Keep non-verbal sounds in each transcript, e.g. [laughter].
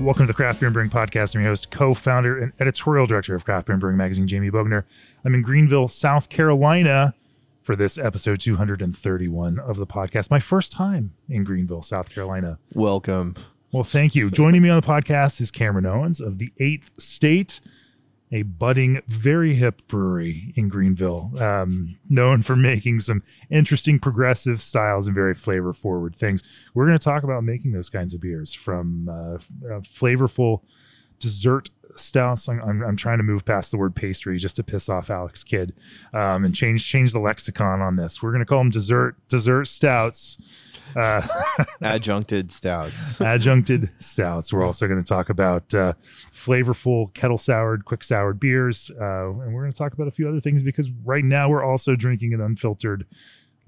Welcome to the Craft Beer and Brewing Podcast. I'm your host, co-founder, and editorial director of Craft Beer and Brewing Magazine, Jamie Bogner. I'm in Greenville, South Carolina for this episode 231 of the podcast. My first time in Greenville, South Carolina. Welcome. Well, thank you. Joining me on the podcast is Cameron Owens of the Eighth State, a budding, very hip brewery in Greenville, um, known for making some interesting progressive styles and very flavor forward things. We're going to talk about making those kinds of beers from uh, flavorful dessert stouts. I'm, I'm, I'm trying to move past the word pastry just to piss off Alex Kidd um, and change change the lexicon on this. We're going to call them dessert dessert stouts. Uh, [laughs] Adjuncted stouts. adjuncted stouts. We're also going to talk about uh, flavorful kettle soured, quick soured beers, uh, and we're going to talk about a few other things because right now we're also drinking an unfiltered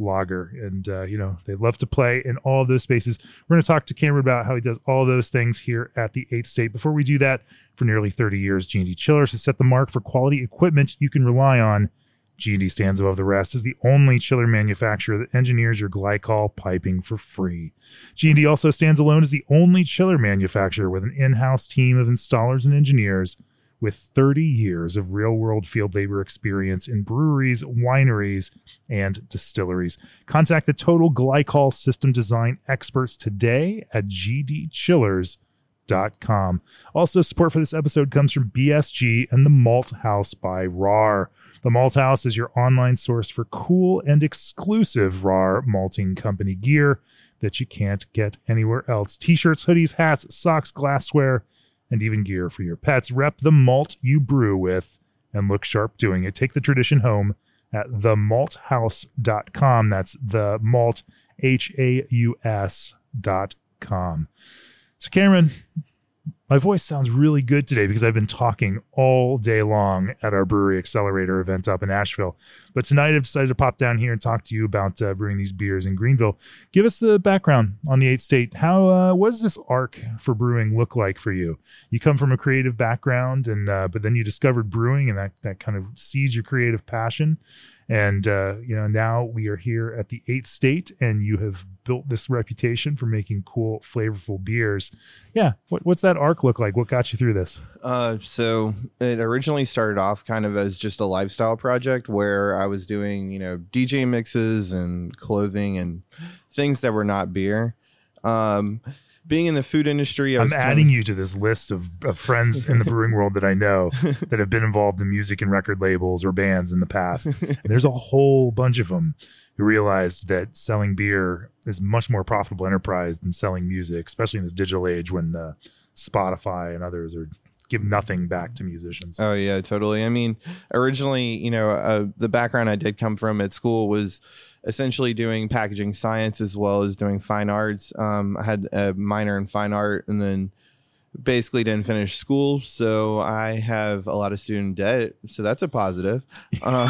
lager, and uh, you know they love to play in all of those spaces. We're going to talk to Cameron about how he does all those things here at the Eighth State. Before we do that, for nearly 30 years, G&D Chillers has set the mark for quality equipment you can rely on. G&D stands above the rest as the only chiller manufacturer that engineers your glycol piping for free. G&D also stands alone as the only chiller manufacturer with an in-house team of installers and engineers with 30 years of real-world field labor experience in breweries, wineries, and distilleries. Contact the Total Glycol System Design experts today at gdchillers.com. Also, support for this episode comes from BSG and the Malt Haus by Rahr. The Malt Haus is your online source for cool and exclusive Rahr malting company gear that you can't get anywhere else. T-shirts, hoodies, hats, socks, glassware, and even gear for your pets. Rep the malt you brew with and look sharp doing it. Take the tradition home at themalthaus.com. That's the malt, H A U S dot com. So, Cameron, my voice sounds really good today because I've been talking all day long at our Brewery Accelerator event up in Asheville. But tonight I've decided to pop down here and talk to you about uh, brewing these beers in Greenville. Give us the background on the Eighth State. How uh, what does this arc for brewing look like for you? You come from a creative background, and uh, but then you discovered brewing, and that that kind of seeds your creative passion. And uh, you know now we are here at the Eighth State, and you have built this reputation for making cool, flavorful beers. Yeah, what, what's that arc look like? What got you through this? Uh, so it originally started off kind of as just a lifestyle project where I was doing, you know, DJ mixes and clothing and things that were not beer. Um, being in the food industry, I kind adding you to this list of, of friends in the brewing world that I know [laughs] that have been involved in music and record labels or bands in the past. [laughs] And there's a whole bunch of them who realized that selling beer is much more profitable enterprise than selling music, especially in this digital age when uh, Spotify and others are give nothing back to musicians. Oh yeah, totally. I mean, originally, you know, uh, the background I did come from at school was essentially doing packaging science as well as doing fine arts. Um, I had a minor in fine art, and then basically didn't finish school, so I have a lot of student debt. So that's a positive. [laughs] Uh,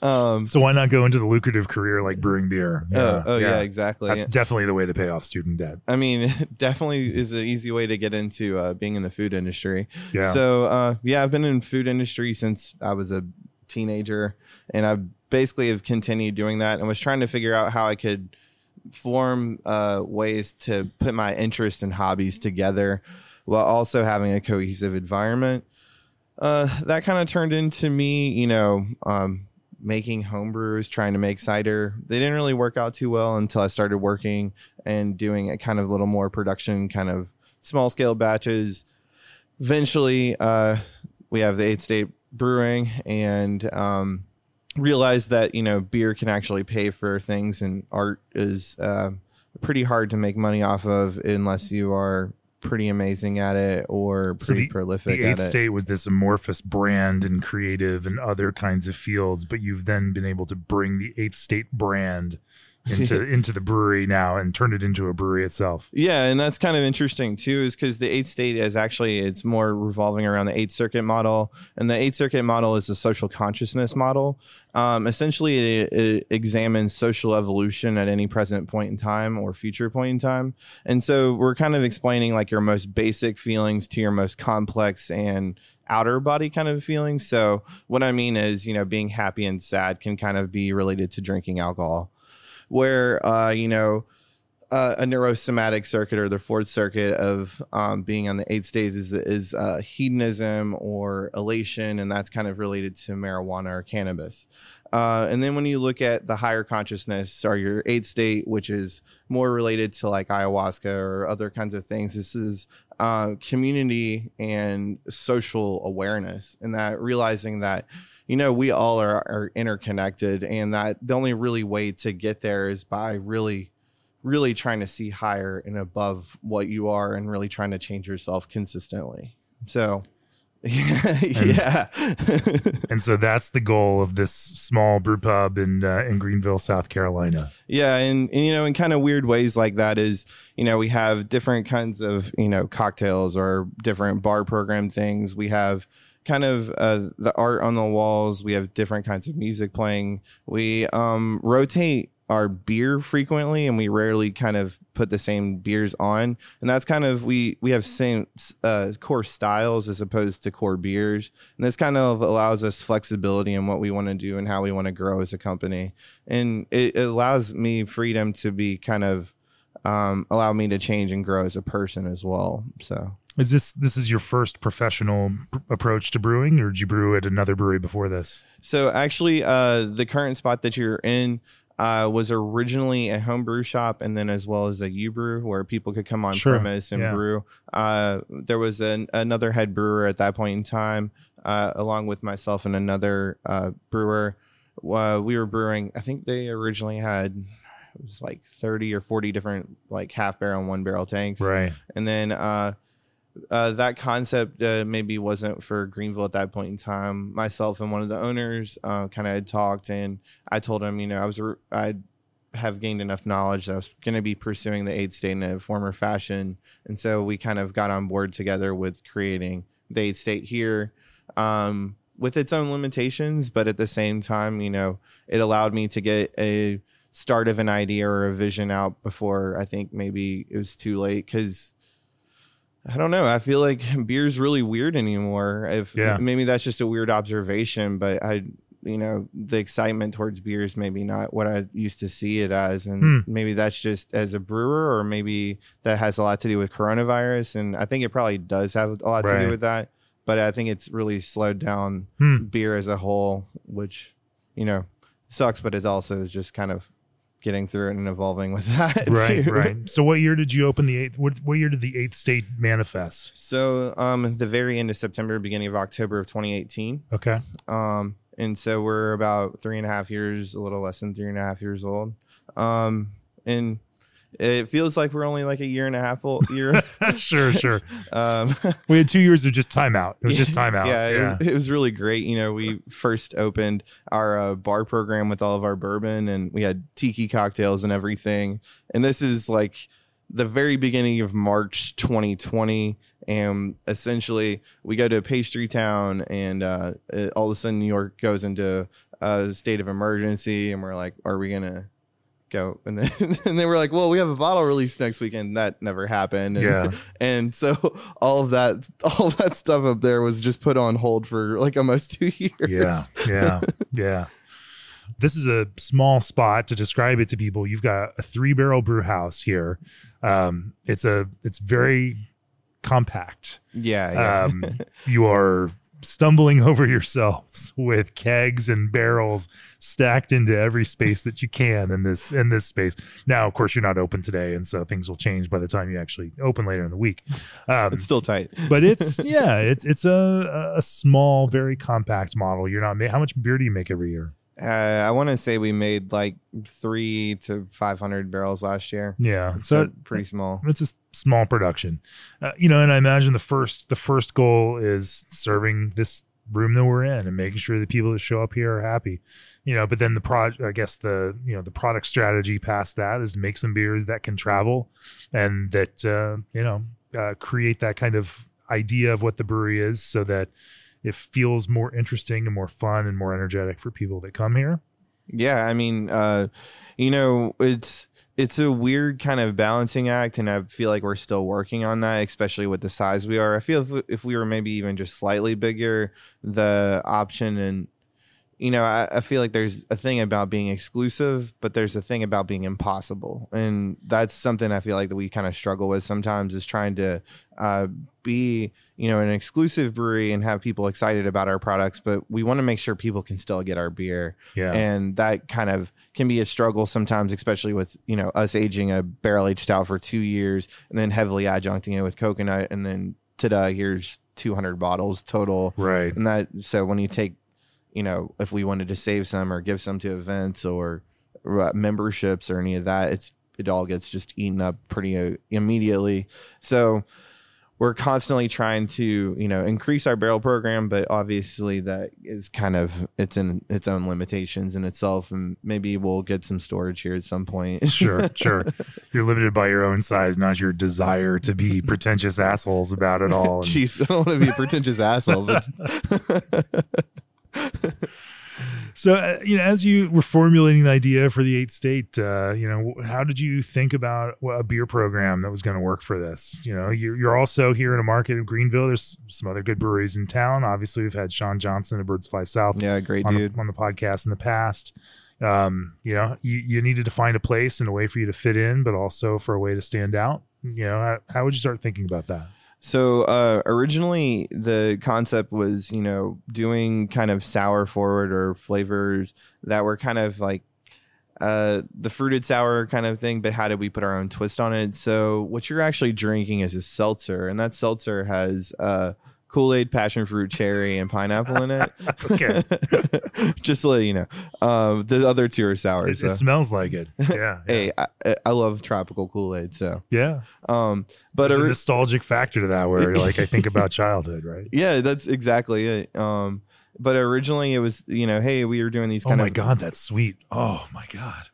[laughs] um, so why not go into the lucrative career like brewing beer? oh, oh yeah. exactly. That's definitely the way to pay off student debt. I mean, [laughs] definitely is an easy way to get into uh, being in the food industry. Yeah. So, uh, yeah, I've been in food industry since I was a teenager, and I basically have continued doing that, and was trying to figure out how I could form uh, ways to put my interests and hobbies together while also having a cohesive environment. Uh, that kind of turned into me, you know, um, making homebrews, trying to make cider. They didn't really work out too well until I started working and doing a kind of little more production, kind of small scale batches. Eventually, uh, we have the eight State Brewing and um, realized that you know beer can actually pay for things, and art is uh, pretty hard to make money off of unless you are pretty amazing at it or So pretty the- prolific the eighth state was this amorphous brand and creative and other kinds of fields but you've then been able to bring the eighth state brand into [laughs] into the brewery now and turned it into a brewery itself. Yeah, and that's kind of interesting too, is because the eighth state is actually it's more revolving around the eighth circuit model, and the eighth circuit model is a social consciousness model. Um, essentially, it, it examines social evolution at any present point in time or future point in time, and so we're kind of explaining like your most basic feelings to your most complex and outer body kind of feelings. So what I mean is, you know, being happy and sad can kind of be related to drinking alcohol where uh, you know uh, a neurosomatic circuit or the fourth circuit of um, being on the eight states is, is uh, hedonism or elation, and that's kind of related to marijuana or cannabis. Uh, and then when you look at the higher consciousness or your eighth state, which is more related to like ayahuasca or other kinds of things, this is uh, community and social awareness, and that realizing that you know, we all are, are interconnected, and that the only really way to get there is by really, really trying to see higher and above what you are, and really trying to change yourself consistently. So, [laughs] yeah, and, [laughs] and so that's the goal of this small brew pub in uh, in Greenville, South Carolina. Yeah, and, and you know, in kind of weird ways like that is, you know, we have different kinds of you know cocktails or different bar program things. We have kind of uh, the art on the walls. We have different kinds of music playing. We um, rotate our beer frequently and we rarely kind of put the same beers on and that's kind of we we have same uh, core styles as opposed to core beers and this kind of allows us flexibility in what we want to do and how we want to grow as a company and it, it allows me freedom to be kind of um, allow me to change and grow as a person as well so is this this is your first professional approach to brewing, or did you brew at another brewery before this? So actually, uh, the current spot that you're in uh, was originally a home brew shop, and then as well as a U brew where people could come on sure. premise and yeah. brew. Uh, there was an, another head brewer at that point in time, uh, along with myself and another uh, brewer. Uh, we were brewing. I think they originally had it was like 30 or 40 different like half barrel and one barrel tanks. Right. And then uh, uh, that concept uh, maybe wasn't for Greenville at that point in time. Myself and one of the owners uh, kind of had talked, and I told him, you know, I was I have gained enough knowledge that I was going to be pursuing the eighth state in a former fashion, and so we kind of got on board together with creating the eighth state here. Um, with its own limitations, but at the same time, you know, it allowed me to get a start of an idea or a vision out before I think maybe it was too late because I don't know. I feel like [laughs] beer's really weird anymore. If yeah. maybe that's just a weird observation, but I you know, the excitement towards beer is maybe not what I used to see it as. And hmm. maybe that's just as a brewer, or maybe that has a lot to do with coronavirus. And I think it probably does have a lot right. to do with that. But I think it's really slowed down hmm. beer as a whole, which, you know, sucks, but it also is just kind of getting through it and evolving with [laughs] that. Right, too. right. So, what year did you open the eighth? What, what year did the eighth state manifest? So, um, the very end of September, beginning of October of 2018. Okay. Um, and so we're about three and a half years, a little less than three and a half years old. Um, and it feels like we're only like a year and a half old year. [laughs] sure, sure. [laughs] Um, we had two years of just timeout. It was just timeout. [laughs] Yeah, yeah. It, was, it, was, really great. You know, we first opened our uh, bar program with all of our bourbon, and we had tiki cocktails and everything. And this is like the very beginning of March 2020. And essentially, we go to a Pastry Town, and uh, it, all of a sudden, New York goes into a state of emergency, and we're like, "Are we gonna?" Go. And then [laughs] and they were like well we have a bottle release next weekend. That never happened. And, yeah. [laughs] and so all of that all that stuff up there was just put on hold for like almost [laughs] two years. Yeah. Yeah. Yeah. This is a small spot to describe it to people. You've got a three barrel brew house here. Um it's a it's very compact. Yeah, yeah. um you are stumbling [laughs] over yourselves with kegs and barrels stacked into every space that you can in this in this space. Now, of course, you're not open today, and so things will change by the time you actually open later in the week. Um, it's still tight, [laughs] but it's yeah, it's it's a a small, very compact model. You're not how much beer do you make every year? Uh, I want to say we made like three to five hundred barrels last year. Yeah, so, so pretty small. It's a small production, uh, you know. And I imagine the first the first goal is serving this room that we're in and making sure the people that show up here are happy. You know, but then the pro I guess the you know the product strategy past that is make some beers that can travel and that uh, you know uh, create that kind of idea of what the brewery is so that it feels more interesting and more fun and more energetic for people that come here. Yeah, I mean, uh, you know, it's it's a weird kind of balancing act, and I feel like we're still working on that, especially with the size we are. I feel if, if we were maybe even just slightly bigger, the option and you know, I, I, feel like there's a thing about being exclusive, but there's a thing about being impossible, and that's something I feel like that we kind of struggle with sometimes is trying to uh, be, you know, an exclusive brewery and have people excited about our products, but we want to make sure people can still get our beer. Yeah, and that kind of can be a struggle sometimes, especially with you know us aging a barrel aged stout for two years and then heavily adjuncting it with coconut, and then today here's 200 bottles total, right? And that so when you take you know, if we wanted to save some or give some to events or uh, memberships or any of that, it's it all gets just eaten up pretty uh, immediately. So we're constantly trying to you know increase our barrel program but obviously that is kind of it's in its own limitations in itself and maybe we'll get some storage here at some point [laughs] sure sure you're limited by your own size not your desire to be [laughs] pretentious assholes about it all jeez i don't want to be a pretentious asshole but [laughs] [laughs] so uh, you know as you were formulating the idea for the eight state uh, you know how did you think about a beer program that was going to work for this? You know you're, you're also here in a market in greenville. There's some other good breweries in town. Obviously we've had sean johnson at birds fly south yeah great on dude. the, on the podcast in the past. Um, you know you, you needed to find a place and a way for you to fit in but also for a way to stand out. You know how, how would you start thinking about that so uh, originally, the concept was, you know, doing kind of sour forward or flavors that were kind of like uh, the fruited sour kind of thing, but how did we put our own twist on it? So what you're actually drinking is a seltzer, and that seltzer has uh, Kool Aid, passion fruit, cherry, and pineapple in it. [laughs] okay. [laughs] Just to let you know. Um, the other two are sour. It, so. it smells like it. Yeah. [laughs] yeah. hey, I, I, love tropical Kool Aid. So yeah. Um, but There's a nostalgic factor to that where like I think about childhood, right? Yeah, that's exactly it. Um, but originally it was you know, hey, we were doing these. kind oh my of, god, that's sweet. Oh my god.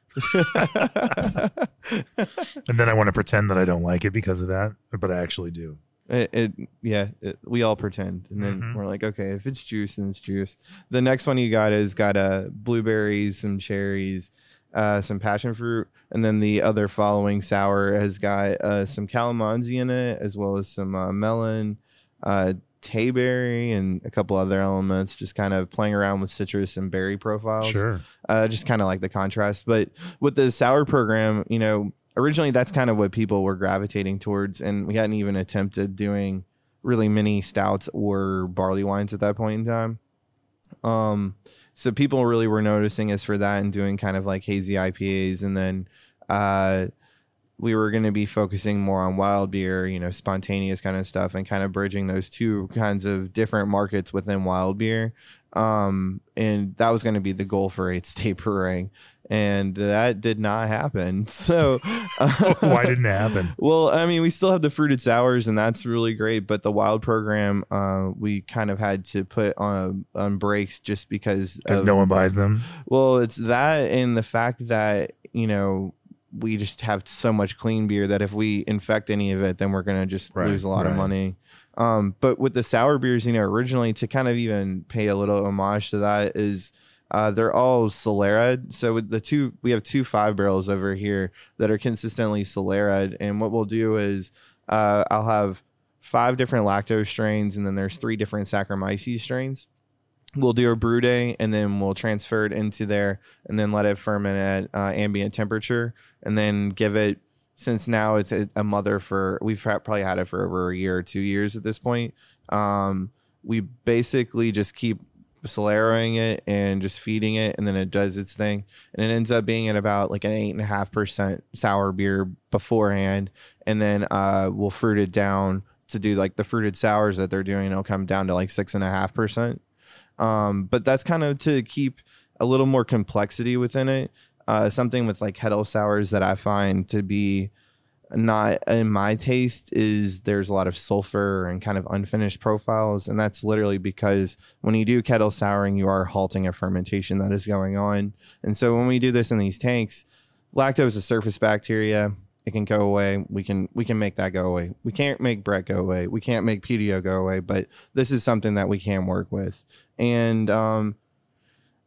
and then I want to pretend that I don't like it because of that, but I actually do. It, it yeah, it, we all pretend, and then mm-hmm. we're like, okay, if it's juice, then it's juice. The next one you got is got uh, blueberries, some cherries, uh, some passion fruit, and then the other following sour has got uh, some calamansi in it, as well as some uh, melon, uh, tayberry, and a couple other elements. Just kind of playing around with citrus and berry profiles. Sure. Uh, just kind of like the contrast, but with the sour program, you know originally that's kind of what people were gravitating towards, and we hadn't even attempted doing really many stouts or barley wines at that point in time. Um, so people really were noticing us for that and doing kind of like hazy IPAs, and then uh, we were going to be focusing more on wild beer, you know, spontaneous kind of stuff, and kind of bridging those two kinds of different markets within wild beer. Um, and that was going to be the goal for Eight State Brewing and that did not happen. [laughs] So [laughs] uh, why didn't it happen? Well, I mean, we still have the fruited sours, and that's really great. But the wild program, uh, we kind of had to put on on breaks just because because no one buys them. Well, it's that and the fact that you know we just have so much clean beer that if we infect any of it, then we're gonna just right, lose a lot right. of money. Um, but with the sour beers, you know, originally to kind of even pay a little homage to that is uh, they're all Solera. So the two, we have two five barrels over here that are consistently Solera. And what we'll do is uh, I'll have five different lactose strains, and then there's three different Saccharomyces strains. We'll do a brew day, and then we'll transfer it into there, and then let it ferment at uh, ambient temperature, and then give it. Since now it's a, a mother for, we've probably had it for over a year or two years at this point. Um, we basically just keep Soleraing it and just feeding it, and then it does its thing, and it ends up being at about like an eight and a half percent sour beer beforehand, and then uh, we'll fruit it down to do like the fruited sours that they're doing. It'll come down to like six and a half percent, um, but that's kind of to keep a little more complexity within it. Uh, something with like kettle sours that I find to be not in my taste is there's a lot of sulfur and kind of unfinished profiles and that's literally because when you do kettle souring you are halting a fermentation that is going on. And so when we do this in these tanks lactose is a surface bacteria. It can go away. We can we can make that go away. We can't make brett go away. We can't make pedio go away but this is something that we can work with. And um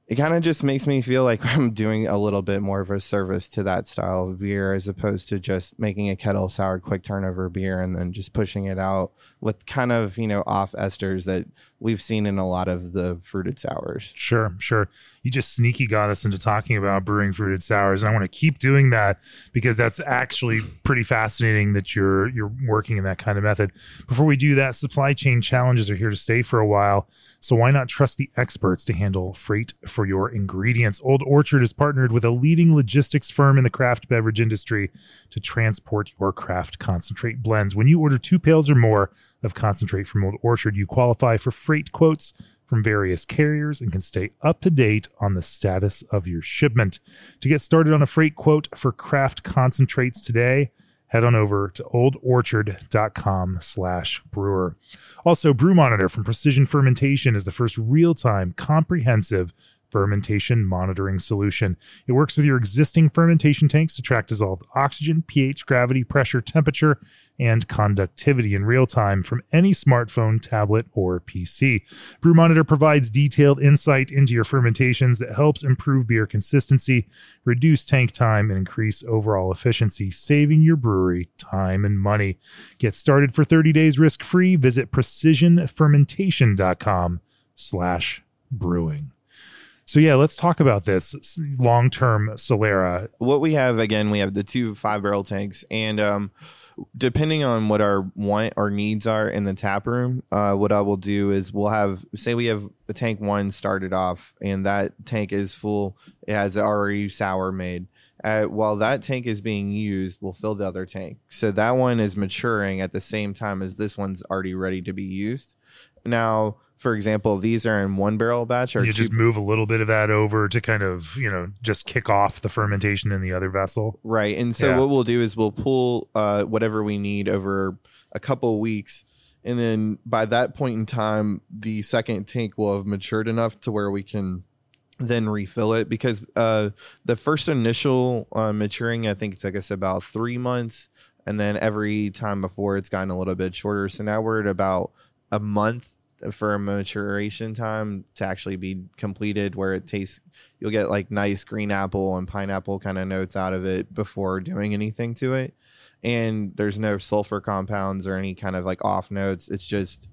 it kind of just makes me feel like [laughs] I'm doing a little bit more of a service to that style of beer as opposed to just making a kettle soured quick turnover beer and then just pushing it out with kind of, you know, off esters that we've seen in a lot of the fruited sours. Sure, sure. You just sneaky got us into talking about brewing fruited sours. And I want to keep doing that because that's actually pretty fascinating that you're you're working in that kind of method. Before we do that, supply chain challenges are here to stay for a while. So why not trust the experts to handle freight for your ingredients? Old Orchard is partnered with a leading logistics firm in the craft beverage industry to transport your craft concentrate blends. When you order two pails or more of concentrate from Old Orchard, you qualify for freight quotes from various carriers and can stay up to date on the status of your shipment. To get started on a freight quote for craft concentrates today, head on over to oldorchard.com slash brewer. Also, Brew Monitor from Precision Fermentation is the first real-time comprehensive fermentation monitoring solution. It works with your existing fermentation tanks to track dissolved oxygen, pH, gravity, pressure, temperature, and conductivity in real time from any smartphone, tablet, or PC. Brew Monitor provides detailed insight into your fermentations that helps improve beer consistency, reduce tank time, and increase overall efficiency, saving your brewery time and money. Get started for 30 days risk-free. Visit precisionfermentation.com slash brewing. So yeah, let's talk about this long-term Solera. What we have again, we have the two five barrel tanks, and um, depending on what our want or needs are in the tap room, uh, what I will do is we'll have say we have a tank one started off, and that tank is full. It has already sour made. Uh, while that tank is being used, we'll fill the other tank. So that one is maturing at the same time as this one's already ready to be used. Now for example, these are in one barrel batch or you two- just move a little bit of that over to kind of, you know, just kick off the fermentation in the other vessel. right. And so Yeah. what we'll do is we'll pull uh, whatever we need over a couple of weeks. And then by that point in time, the second tank will have matured enough to where we can then refill it because uh, the first initial uh, maturing, I think took us about three months. And then every time before it's gotten a little bit shorter. So now we're at about a month for a maturation time to actually be completed where it tastes you'll get like nice green apple and pineapple kind of notes out of it before doing anything to it. And there's no sulfur compounds or any kind of like off notes. It's just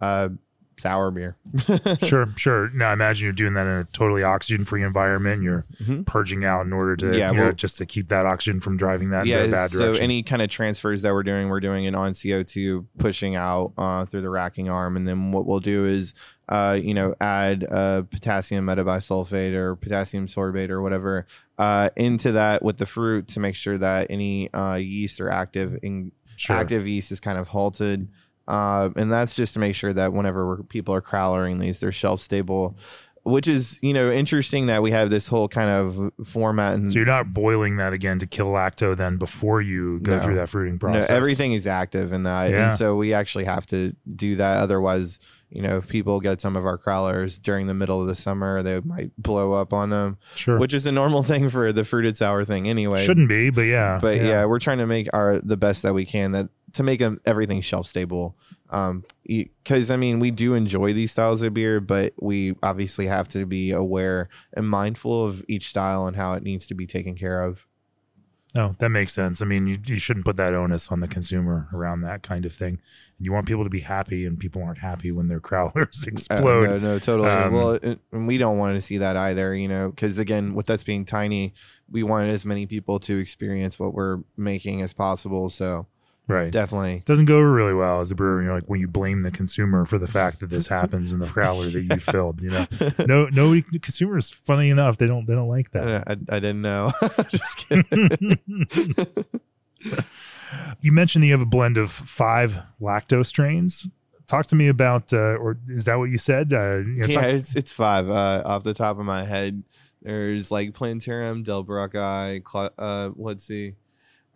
uh sour beer [laughs] sure, sure. Now imagine you're doing that in a totally oxygen-free environment. You're Mhm. purging out in order to, Yeah, you know, just to keep that oxygen from driving that in yeah a bad so any kind of transfers that we're doing we're doing it on co2 pushing out uh, through the racking arm and then what we'll do is uh, you know add uh, potassium metabisulfate or potassium sorbate or whatever uh, into that with the fruit to make sure that any uh, yeast or active in, sure. active yeast is kind of halted uh, and that's just to make sure that whenever people are crowlering these they're shelf stable which is you know interesting that we have this whole kind of format and So you're not boiling that again to kill lacto then before you go No. through that fruiting process. No, everything is active in that, Yeah. and so we actually have to do that. Otherwise, you know, if people get some of our crowlers during the middle of the summer, they might blow up on them, Sure. which is a normal [laughs] thing for the fruited sour thing anyway. Shouldn't be, but yeah. but yeah. we're trying to make our the best that we can that to make everything shelf stable. Um, because I mean, we do enjoy these styles of beer, but we obviously have to be aware and mindful of each style and how it needs to be taken care of. No, that makes sense. I mean, you, you shouldn't put that onus on the consumer around that kind of thing. And you want people to be happy, and people aren't happy when their [laughs] crowlers Uh, explode. no, no, totally. Um, well, it, and we don't want to see that either, you know, because again, with us being tiny, we want as many people to experience what we're making as possible. So right. definitely, doesn't go over really well as a brewer. You know, like when you blame the consumer for the fact that this happens in the crowler that you filled. You know, [laughs] no, no consumers. Funny enough, they don't they don't like that. I, I didn't know. [laughs] Just [laughs] kidding. you mentioned that you have a blend of five lacto strains. Talk to me about, uh, or is that what you said? Uh, you know, yeah, talk- it's it's five uh, off the top of my head. There's like Plantarum, Delbrueckii, Cla- uh, let's see,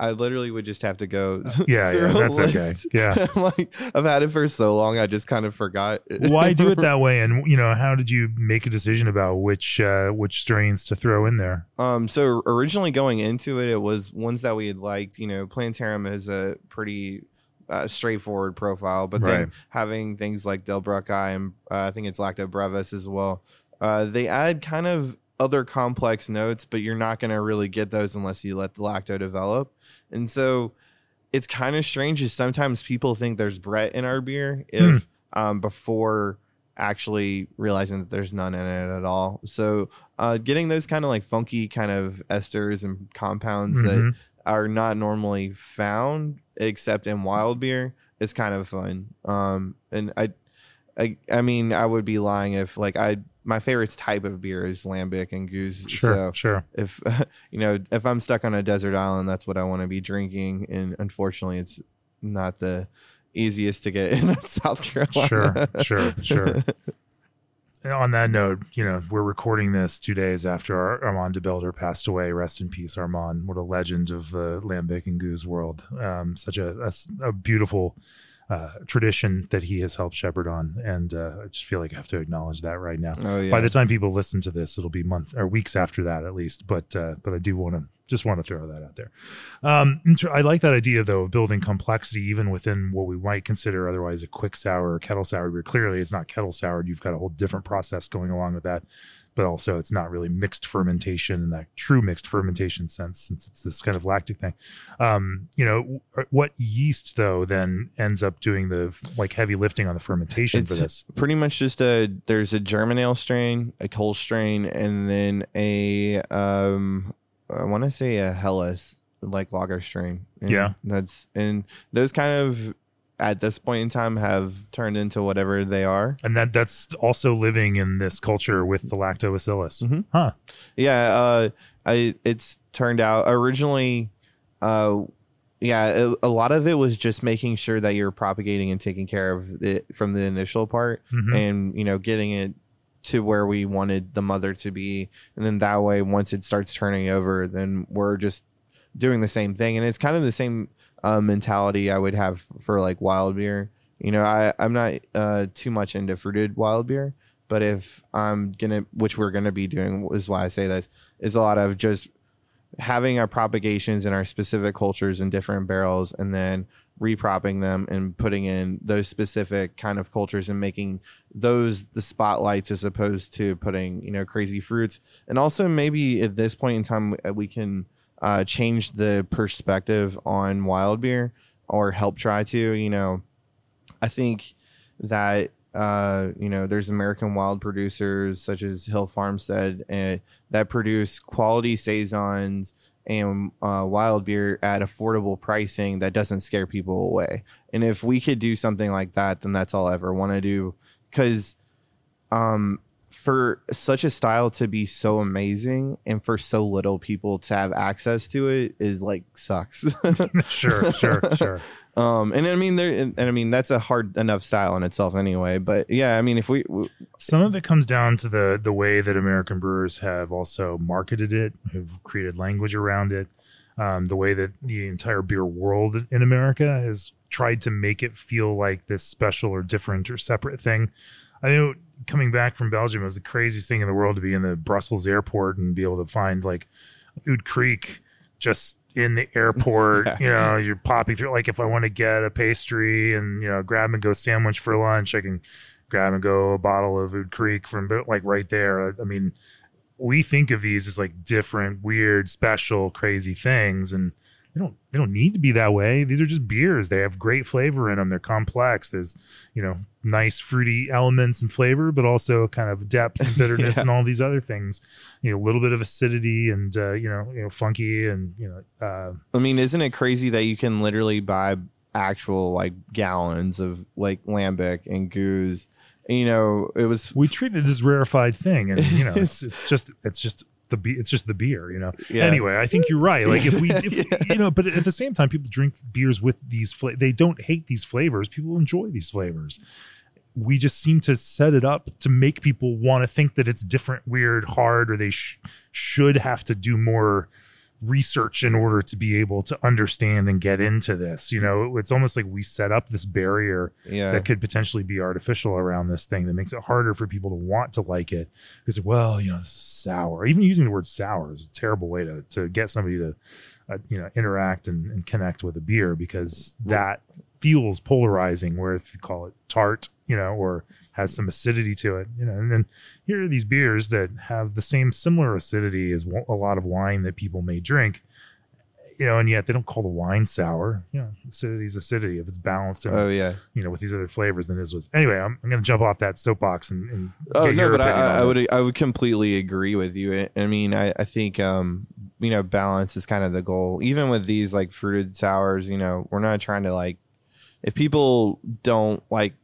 I literally would just have to go. [laughs] Yeah, through yeah, a that's okay. [laughs] Yeah. Like I've had it for so long, I just kind of forgot. [laughs] Why do it that way? And you know, how did you make a decision about which uh, which strains to throw in there? Um, so originally going into it, it was ones that we had liked. You know, Plantarum is a pretty uh, straightforward profile, but Right. then having things like Delbrueckii and uh, I think it's Lacto Brevis as well, uh, they add kind of other complex notes, but you're not going to really get those unless you let the lacto develop. And so it's kind of strange is sometimes people think there's Brett in our beer if um, before actually realizing that there's none in it at all. So uh, getting those kind of like funky kind of esters and compounds that Mhm. are not normally found except in wild beer is kind of fun. Um, and I, I, I mean, I would be lying if like I my favorite type of beer is lambic and gueuze. Sure, So sure. if [laughs] you know if I'm stuck on a desert island, that's what I want to be drinking. And unfortunately, it's not the easiest to get [laughs] in South Carolina. Sure, sure, sure. [laughs] On that note, you know, we're recording this two days after our Armand Debelder passed away. Rest in peace, Armand. What a legend of the lambic and gueuze world. Um, such a beautiful uh, tradition that he has helped shepherd on, and uh, I just feel like I have to acknowledge that right now. Oh yeah. By the time people listen to this, it'll be months or weeks after that at least. But uh, but I do want to just want to throw that out there. Um, I like that idea though of building complexity even within what we might consider otherwise a quick sour or kettle sour beer. Clearly, it's not kettle soured. You've got a whole different process going along with that. But also, it's not really mixed fermentation in that true mixed fermentation sense, since it's this kind of lactic thing. Um, you know, what yeast though then ends up doing the like heavy lifting on the fermentation for this? pretty much just a there's a German ale strain, a cold strain, and then a um I want to say a Helles like lager strain. And Yeah. that's and those kind of at this point in time have turned into whatever they are. and that that's also living in this culture with the lactobacillus. Mhm. Huh. Yeah, uh, I it's turned out originally, uh, yeah, a, a lot of it was just making sure that you're propagating and taking care of it from the initial part, Mhm. and you know, getting it to where we wanted the mother to be, and then that way, once it starts turning over, then we're just doing the same thing, and it's kind of the same uh, mentality I would have for like wild beer. You know, I I'm not uh, too much into fruited wild beer, but if I'm gonna, which we're gonna be doing, is why I say this, is a lot of just having our propagations in our specific cultures in different barrels, and then repropping them and putting in those specific kind of cultures and making those the spotlights as opposed to putting you know crazy fruits and also maybe at this point in time uh, we can uh, change the perspective on wild beer or help try to you know. I think that uh, you know there's american wild producers such as hill farmstead uh, that produce quality saisons and uh, wild beer at affordable pricing that doesn't scare people away. And if we could do something like that then that's all i ever want to do. Because um for such a style to be so amazing and for so little people to have access to it is like sucks [laughs] sure, sure, [laughs] sure. um and i mean there and, i mean that's a hard enough style in itself anyway but yeah i mean if we, we Some of it comes down to the the way that American brewers have also marketed it, have created language around it, um, the way that the entire beer world in America has tried to make it feel like this special or different or separate thing. I know coming back from Belgium it was the craziest thing in the world to be in the Brussels airport and be able to find like Oude Kriek just in the airport. [laughs] You know, you're popping through. Like if I want to get a pastry and you know grab and go sandwich for lunch, I can grab and go a bottle of Oude Kriek from like right there. I mean, we think of these as like different, weird, special, crazy things, and they don't they don't need to be that way. These are just beers. They have great flavor in them. They're complex. There's you know nice fruity elements and flavor, but also kind of depth and [laughs] bitterness Yeah. and all these other things. You know, a little bit of acidity and uh, you know you know funky and you know uh, I mean, isn't it crazy that you can literally buy actual like gallons of like lambic and gueuze? You know, it was we treat it as rarefied thing, and you know [laughs] it's it's just it's just the be- it's just the beer, you know. Yeah. Anyway, I think you're right. Like if we, if, [laughs] Yeah. you know, but at the same time, people drink beers with these. Fla- they don't hate these flavors. People enjoy these flavors. We just seem to set it up to make people want to think that it's different, weird, hard, or they sh- should have to do more research in order to be able to understand and get into this. You know, it's almost like we set up this barrier Yeah. that could potentially be artificial around this thing that makes it harder for people to want to like it because well you know this is sour even using the word sour is a terrible way to, to get somebody to uh, you know interact and, and connect with a beer because that feels polarizing where if you call it tart you know or has some acidity to it you know and then here are these beers that have the same similar acidity as a lot of wine that people may drink you know and yet they don't call the wine sour you know acidity is acidity if it's balanced and oh yeah. you know, with these other flavors than his was. Anyway, I'm, I'm going to jump off that soapbox and, and Oh get no, but I, I would. I would completely agree with you. I- I mean, I, I think um, you know balance is kind of the goal. Even with these like fruited sours, you know, we're not trying to like if people don't like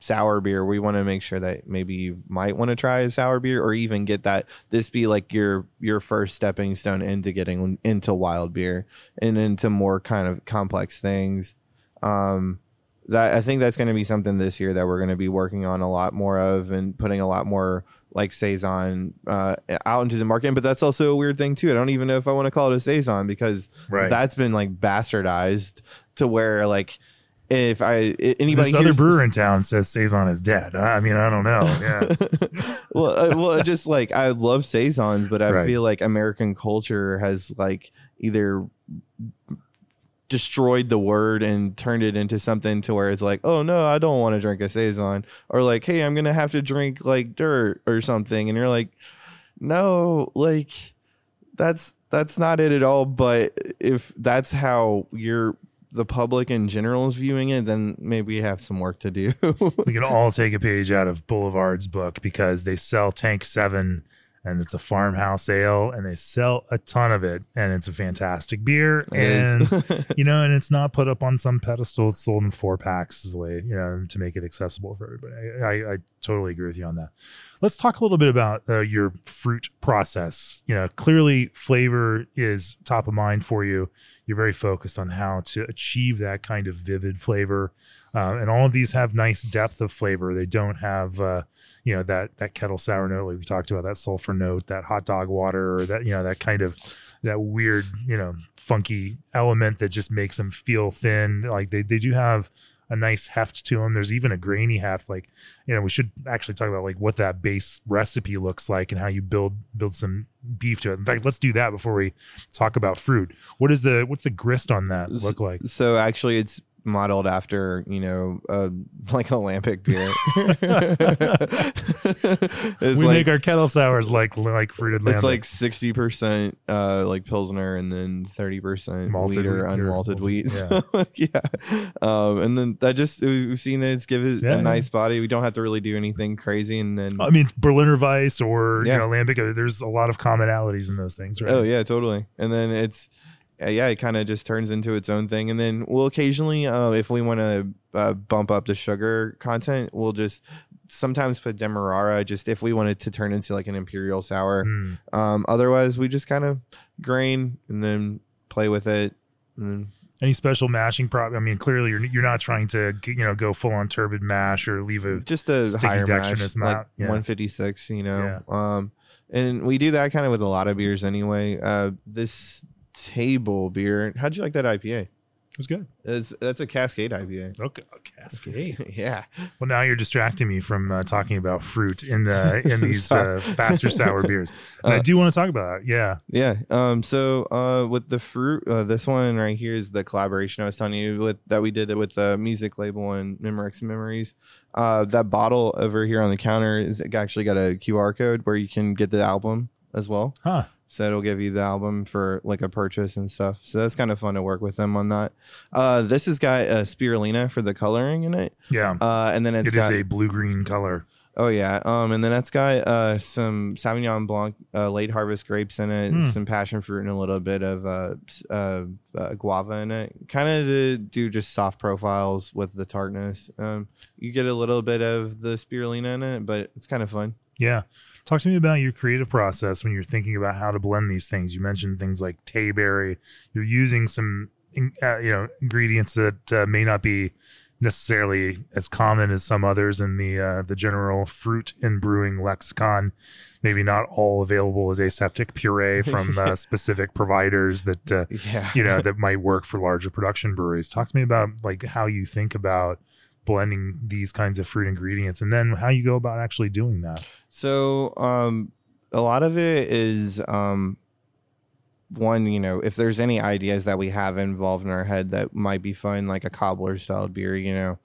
sour beer, we want to make sure that maybe you might want to try a sour beer or even get that this be like your your first stepping stone into getting into wild beer and into more kind of complex things. Um, that I think that's going to be something this year that we're going to be working on a lot more of and putting a lot more like saison uh, out into the market. But that's also a weird thing too. I don't even know if I want to call it a saison because Right. that's been like bastardized to where like if I i- anybody this other brewer in town says Saison is dead. I mean, I don't know. [laughs] Yeah. well, uh, well, just like I love saisons, but I Right. feel like American culture has like either destroyed the word and turned it into something to where it's like, oh no, I don't want to drink a saison, or like, hey, I'm gonna have to drink like dirt or something, and you're like, no, like that's that's not it at all. But if that's how you're the public in general is viewing it, then maybe we have some work to do. [laughs] we can all take a page out of Boulevard's book because they sell Tank 7 and it's a farmhouse ale and they sell a ton of it and it's a fantastic beer. It. And, [laughs] you know, and it's not put up on some pedestal. It's sold in four packs is the way, you know, to make it accessible for everybody. I, I, I totally agree with you on that. Let's talk a little bit about uh, your fruit process. You know, clearly flavor is top of mind for you. You're very focused on how to achieve that kind of vivid flavor. Uh, and all of these have nice depth of flavor. They don't have, uh, you know, that that kettle sour note like we talked about, that sulfur note, that hot dog water, or that you know that kind of that weird, you know, funky element that just makes them feel thin. Like they they do have a nice heft to them. There's even a grainy heft. Like you know, we should actually talk about like what that base recipe looks like and how you build build some beef to it. In fact, let's do that before we talk about fruit. What is the what's the grist on that look like? So actually, it's modeled after you know uh, [laughs] like a lambic beer. [laughs] [laughs] it's we like make our kettle sours like like fruited it's like sixty percent uh, like pilsner and then thirty percent wheat or unmalted malted- wheat. So, yeah, um, and then that just we've seen that it's give it Yeah, a yeah. nice body. We don't have to really do anything crazy, and then I mean, Berliner Weiss or Yeah. you know lambic. uh, There's a lot of commonalities in those things, right? Oh yeah, totally. And then it's yeah, it kind of just turns into its own thing. And then we'll occasionally, uh, if we want to uh, bump up the sugar content, we'll just sometimes put demerara. Just if we wanted to turn into like an imperial sour. Mm. Um, otherwise, we just kind of grain and then play with it. And Any special mashing prop? I mean, clearly you're you're not trying to you know go full on turbid mash or leave a just a Sticky higher mash, like yeah. 156 you know um and we do that kind of with a lot of beers anyway uh this table beer. How'd you like that ipa it was good. It's, that's a cascade ipa Okay, Cascade. [laughs] yeah. Well, now you're distracting me from uh, talking about fruit in uh, [laughs] in these uh, faster sour beers, and I Uh, do want to talk about that. Yeah, yeah um so uh with the fruit uh, this one right here is the collaboration i was telling you with that we did it with the music label and memorex memories. Uh that bottle over here on the counter is actually got a qr code where you can get the album as well. Huh? so it'll give you the album for like a purchase and stuff. So that's kind of fun to work with them on that. Uh this has got a spirulina for the coloring in it. Yeah, uh and then it's it is got a blue green color. oh yeah. Um and then that's got uh some sauvignon blanc uh, late harvest grapes in it Hmm. some passion fruit and a little bit of uh, s- uh, uh guava in it. Kind of to do just soft profiles with the tartness. Um you get a little bit of the spirulina in it but it's kind of fun. Yeah. Talk to me about your creative process when you're thinking about how to blend these things. You mentioned things like tayberry. You're using some, uh, you know, ingredients that uh, may not be necessarily as common as some others in the uh, the general fruit and brewing lexicon. Maybe not all available as aseptic puree from uh, [laughs] specific providers that uh, Yeah. you know that might work for larger production breweries. Talk to me about like how you think about blending these kinds of fruit ingredients, and then how you go about actually doing that. So um, a lot of it is um, one, you know, if there's any ideas that we have involved in our head that might be fun, like a cobbler style beer, you know,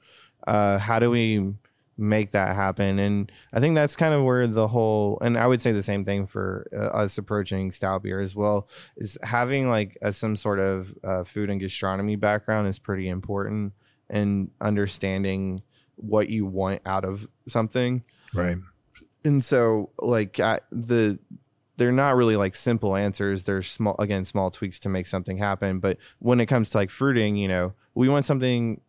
uh, how do we make that happen? And I think that's kind of where the whole, and I would say the same thing for uh, us approaching stout beer as well, is having like a, some sort of uh, food and gastronomy background is pretty important and understanding what you want out of something. Right. and so like I, the they're not really like simple answers. They're small again small tweaks to make something happen. But when it comes to like fruiting you know we want something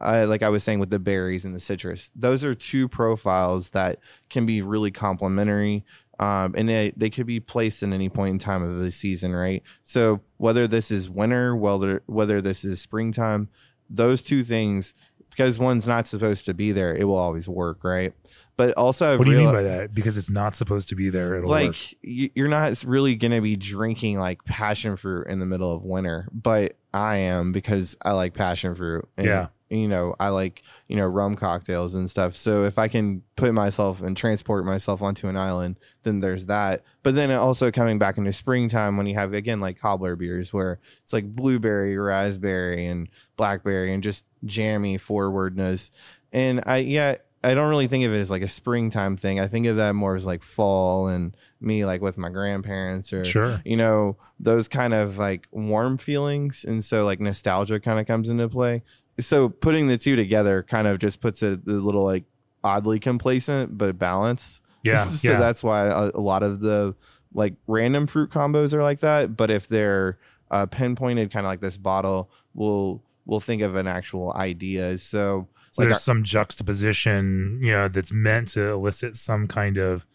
uh, like i was saying with the berries and the citrus those are two profiles that can be really complementary um, and they, they could be placed in any point in time of the season right? So whether this is winter whether whether this is springtime those two things because one's not supposed to be there it will always work right but also I've What do you mean by that? Because it's not supposed to be there. It'll like work. you're not really gonna be drinking like passion fruit in the middle of winter but i am because i like passion fruit and, Yeah. You know i like you know rum cocktails and stuff so if i can put myself and transport myself onto an island then there's that but then also coming back into springtime when you have again like cobbler beers where it's like blueberry raspberry and blackberry and just jammy forwardness and i yeah I don't really think of it as like a springtime thing. I think of that more as like fall and me like with my grandparents or Sure. you know those kind of like warm feelings and so like nostalgia kind of comes into play. So putting the two together kind of just puts it a little like oddly complacent but balanced. Yeah. [laughs] so yeah. that's why a, a lot of the like random fruit combos are like that. But if they're uh, pinpointed, kind of like this bottle, we'll we'll think of an actual idea. So So like there's some juxtaposition, you know, that's meant to elicit some kind of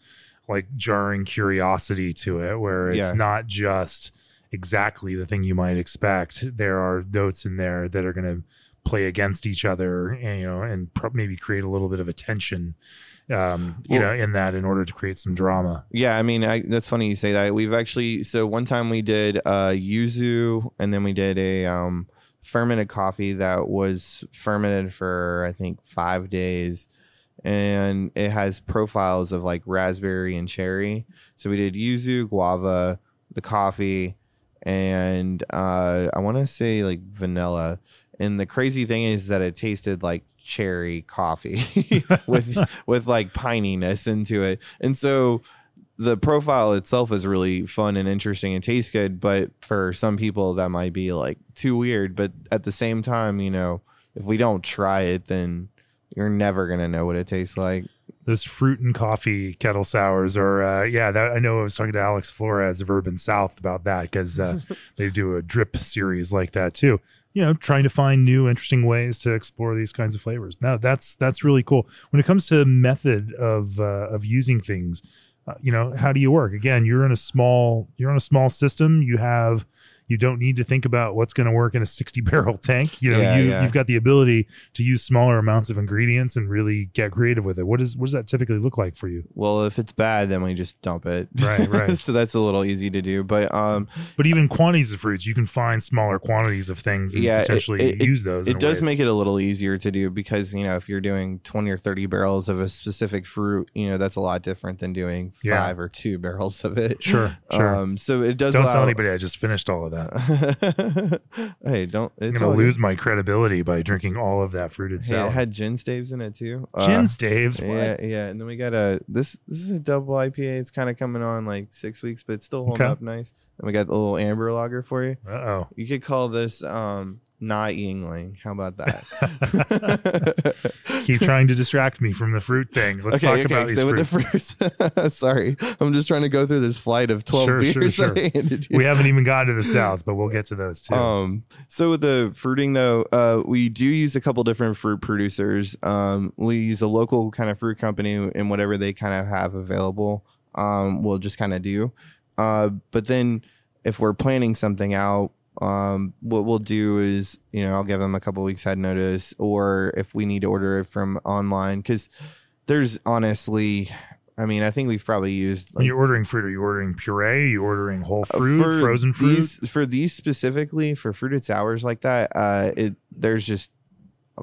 like jarring curiosity to it, where it's Yeah. not just exactly the thing you might expect. There are notes in there that are going to play against each other, and, you know, and pro- maybe create a little bit of a tension, um, you Well- know, in that in order to create some drama. Yeah, I mean, I, that's funny you say that. We've actually so one time we did uh yuzu, and then we did a um fermented coffee that was fermented for I think five days, and it has profiles of like raspberry and cherry. So we did yuzu, guava, the coffee, and uh I want to say like vanilla. And the crazy thing is that it tasted like cherry coffee [laughs] [laughs] with with like pininess into it. And so the profile itself is really fun and interesting and tastes good, but for some people that might be like too weird. But at the same time, you know, if we don't try it, then you're never gonna know what it tastes like. those fruit and coffee kettle sours are uh yeah that i know i was talking to alex flores of urban south about that because uh, [laughs] they do a drip series like that too you know trying to find new interesting ways to explore these kinds of flavors. Now that's that's really cool. When it comes to method of uh, of using things uh, you know how do you work? Again you're in a small you're on a small system. You have you don't need to think about what's going to work in a 60 [laughs] barrel tank you know Yeah, you yeah. you've got the ability to use smaller amounts of ingredients and really get creative with it what is what does that typically look like for you Well, if it's bad, then we just dump it. Right, [laughs] right. so that's a little easy to do. But um, but even quantities of fruits you can find smaller quantities of things and Yeah, potentially it- use those it does way. make it a little easier to do because you know if you're doing 20 or 30 barrels of a specific fruit you know that's a lot different than doing Yeah. five or two barrels of it Sure, sure. um so it does don't allow- tell anybody i just finished all of that. [laughs] Hey don't i'm it's gonna lose my credibility by drinking all of that fruited hey, salad. it had gin staves in it too? Uh, gin staves? what? yeah yeah and then we got a this this is a double ipa it's kind of coming on like six weeks but it's still holding Okay. up nice. And we got the little amber lager for you. Uh-oh. You could call this um not Yuengling how about that keep trying to distract me from the fruit thing let's talk about these so fruits. the [laughs] first, sorry, I'm just trying to go through this flight of 12 Sure, sure, beers sure. that I handed you. we haven't even gotten to the stouts but we'll get to those too Um, so with the fruiting though, uh, we do use a couple different fruit producers. Um, we use a local kind of fruit company and whatever they kind of have available, um, we'll just kind of do. Uh, but then if we're planning something out, um, what we'll do is, you know, I'll give them a couple weeks head notice, or if we need to order it from online, because there's honestly, I mean, I think we've probably used. when you're ordering fruit, are you ordering puree? Are you ordering whole Uh, fruit, frozen fruit? These, for these specifically, for fruited sours like that, uh, it there's just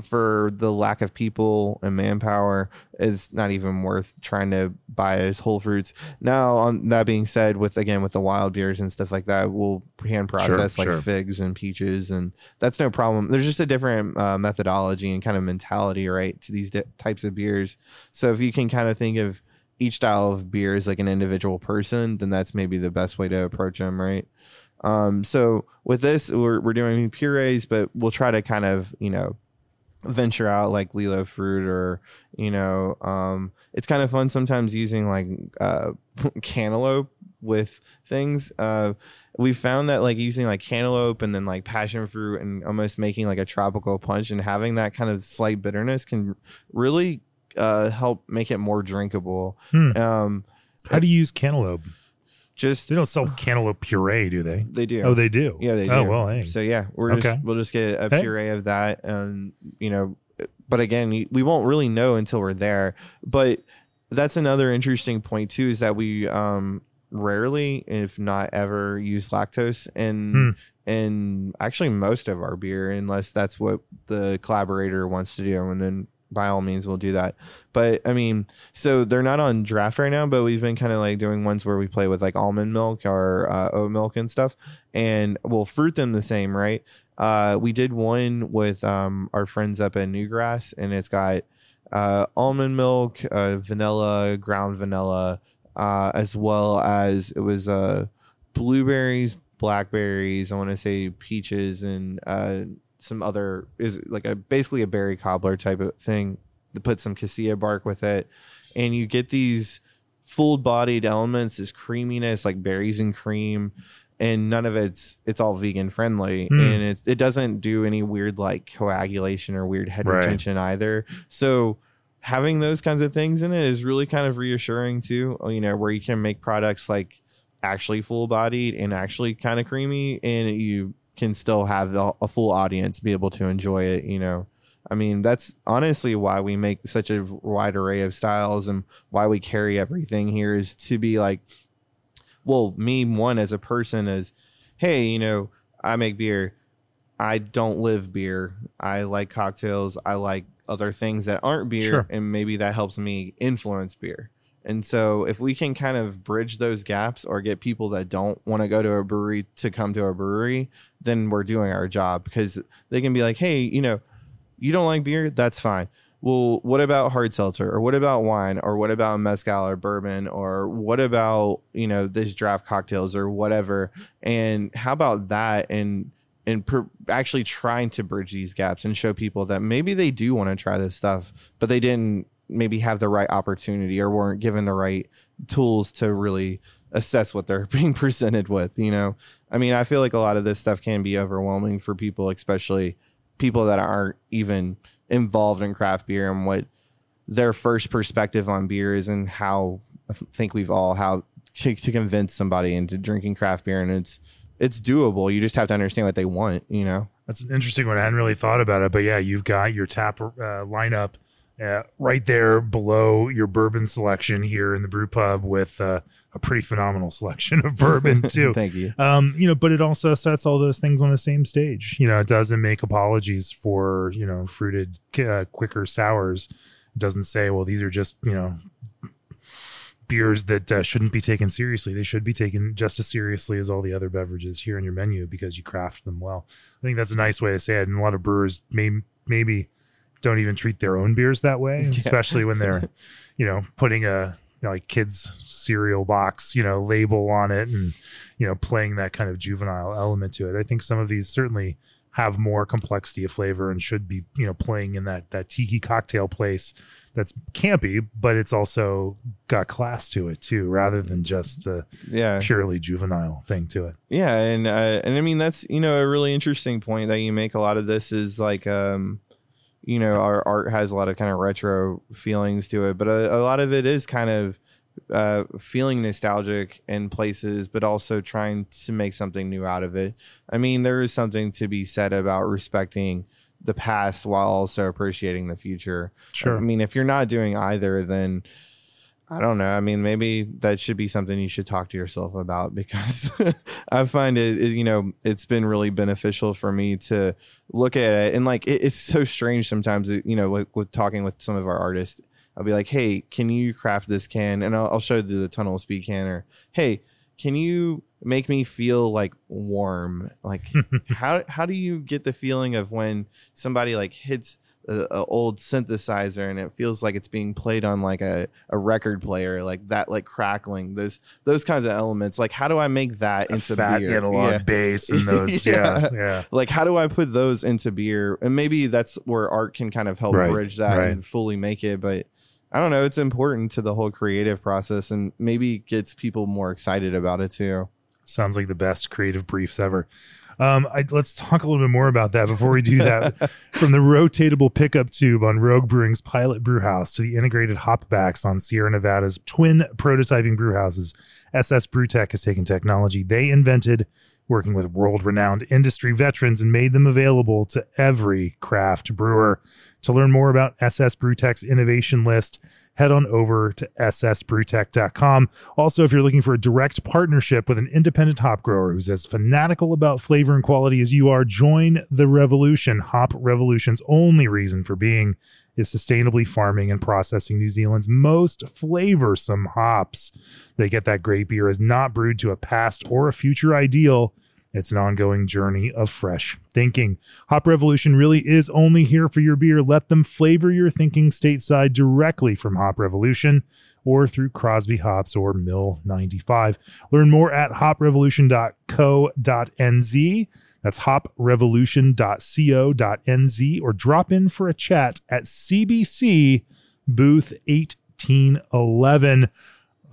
for the lack of people and manpower, is not even worth trying to buy it as whole fruits. Now, on that being said, with again with the wild beers and stuff like that, we'll hand process like sure. figs and peaches, and that's no problem. There's just a different uh, methodology and kind of mentality, right, to these di- types of beers. So if you can kind of think of each style of beer as like an individual person, then that's maybe the best way to approach them, right? Um, so with this, we're we're doing purees, but we'll try to kind of you know venture out like lulo fruit or you know um it's kind of fun sometimes using like uh [laughs] cantaloupe with things uh we found that like using like cantaloupe and then like passion fruit and almost making like a tropical punch and having that kind of slight bitterness can really uh help make it more drinkable Hmm. um How do you use cantaloupe? Just They don't sell cantaloupe puree, do they? they do Oh, they do. Yeah, they do. Oh well, hey. So yeah, we're Okay. just we'll just get a Hey. puree of that, and you know, but again, we won't really know until we're there. But that's another interesting point too, is that we um rarely, if not ever, use lactose in Hmm. in actually most of our beer, unless that's what the collaborator wants to do, and then by all means we'll do that. But I mean, so they're not on draft right now, but we've been kind of like doing ones where we play with like almond milk or uh, oat milk and stuff, and we'll fruit them the same, right? Uh, we did one with um, our friends up at Newgrass, and it's got uh, almond milk, uh, vanilla, ground vanilla, uh, as well as it was uh, blueberries, blackberries. I want to say peaches and uh, some other is like a basically a berry cobbler type of thing. To put some cassia bark with it, and you get these full-bodied elements, this creaminess like berries and cream, and none of it's it's all vegan friendly, Hmm. and it it doesn't do any weird like coagulation or weird head Right. retention either. So having those kinds of things in it is really kind of reassuring too. You know, where you can make products like actually full bodied and actually kind of creamy, and you can still have a, a full audience be able to enjoy it. You know, I mean, that's honestly why we make such a wide array of styles and why we carry everything here is to be like, well, me one as a person is, hey, you know, I make beer. I don't live beer. I like cocktails. I like other things that aren't beer, Sure. and maybe that helps me influence beer. And so, if we can kind of bridge those gaps or get people that don't want to go to a brewery to come to a brewery, then we're doing our job because they can be like, hey, you know, you don't like beer? That's fine. Well, what about hard seltzer or what about wine or what about mezcal or bourbon or what about, you know, this draft cocktails or whatever? And how about that? And, and per, actually trying to bridge these gaps and show people that maybe they do want to try this stuff, but they didn't maybe have the right opportunity or weren't given the right tools to really assess what they're [laughs] being presented with, you know? I mean, I feel like a lot of this stuff can be overwhelming for people, especially people that aren't even involved in craft beer and what their first perspective on beer is and how I think we've all how to, to convince somebody into drinking craft beer and it's it's doable. You just have to understand what they want, you know. That's an interesting one. I hadn't really thought about it, but yeah, you've got your tap uh, lineup uh, right there below your bourbon selection here in the brew pub with uh, a pretty phenomenal [laughs] selection of bourbon [laughs] too. Thank you. um, you know, but it also sets all those things on the same stage. You know, it doesn't make apologies for you know fruited uh, quicker sours. It doesn't say, well, these are just you know beers that uh, shouldn't be taken seriously. They should be taken just as seriously as all the other beverages here in your menu because you craft them well. I think that's a nice way to say it. And a lot of brewers may maybe don't even treat their own beers that way, [laughs] especially when they're, [laughs] you know, putting a you know, like kids cereal box, you know, label on it and, you know, playing that kind of juvenile element to it. I think some of these certainly have more complexity of flavor and should be, you know, playing in that that tiki cocktail place that's campy, but it's also got class to it too, rather than just the Yeah. purely juvenile thing to it. Yeah, and uh, and I mean that's you know a really interesting point that you make. A lot of this is like um, you know, our art has a lot of kind of retro feelings to it, but a, a lot of it is kind of uh, feeling nostalgic in places, but also trying to make something new out of it. I mean, there is something to be said about respecting the past while also appreciating the future. Sure. I mean, if you're not doing either, then I don't know. I mean, maybe that should be something you should talk to yourself about [laughs] because I find it, it, you know, it's been really beneficial for me to look at it. And like, it, it's so strange sometimes, you know, with, with talking with some of our artists, I'll be like, hey, can you craft this can? And I'll, I'll show the, the tunnel speed can or, hey, can you make me feel like warm? Like, [laughs] how, how do you get the feeling of when somebody like hits a, a old synthesizer and it feels like it's being played on like a, a record player like that like crackling those those kinds of elements like how do i make that A into fat beer analog Yeah. bass and [laughs] those. yeah. Yeah. Yeah. like how do i put those into beer and maybe that's where art can kind of help Right, bridge that right. and fully make it but i don't know it's important to the whole creative process and maybe gets people more excited about it too Sounds like the best creative briefs ever. Um, I, let's talk a little bit more about that before we do that. [laughs] From the rotatable pickup tube on Rogue Brewing's pilot brew house to the integrated hopbacks on Sierra Nevada's twin prototyping brew houses, SS Brewtech has taken technology they invented, working with world renowned industry veterans, and made them available to every craft brewer. To learn more about SS Brewtech's innovation list, head on over to ssbrewtech.com. Also, if you're looking for a direct partnership with an independent hop grower who's as fanatical about flavor and quality as you are, join the revolution. Hop Revolution's only reason for being is sustainably farming and processing New Zealand's most flavorsome hops. They get that great beer is not brewed to a past or a future ideal. It's an ongoing journey of fresh thinking. Hop Revolution really is only here for your beer. Let them flavor your thinking stateside directly from Hop Revolution or through Crosby Hops or Mill 95. Learn more at hoprevolution.co.nz. That's hoprevolution.co.nz or drop in for a chat at CBC booth 1811.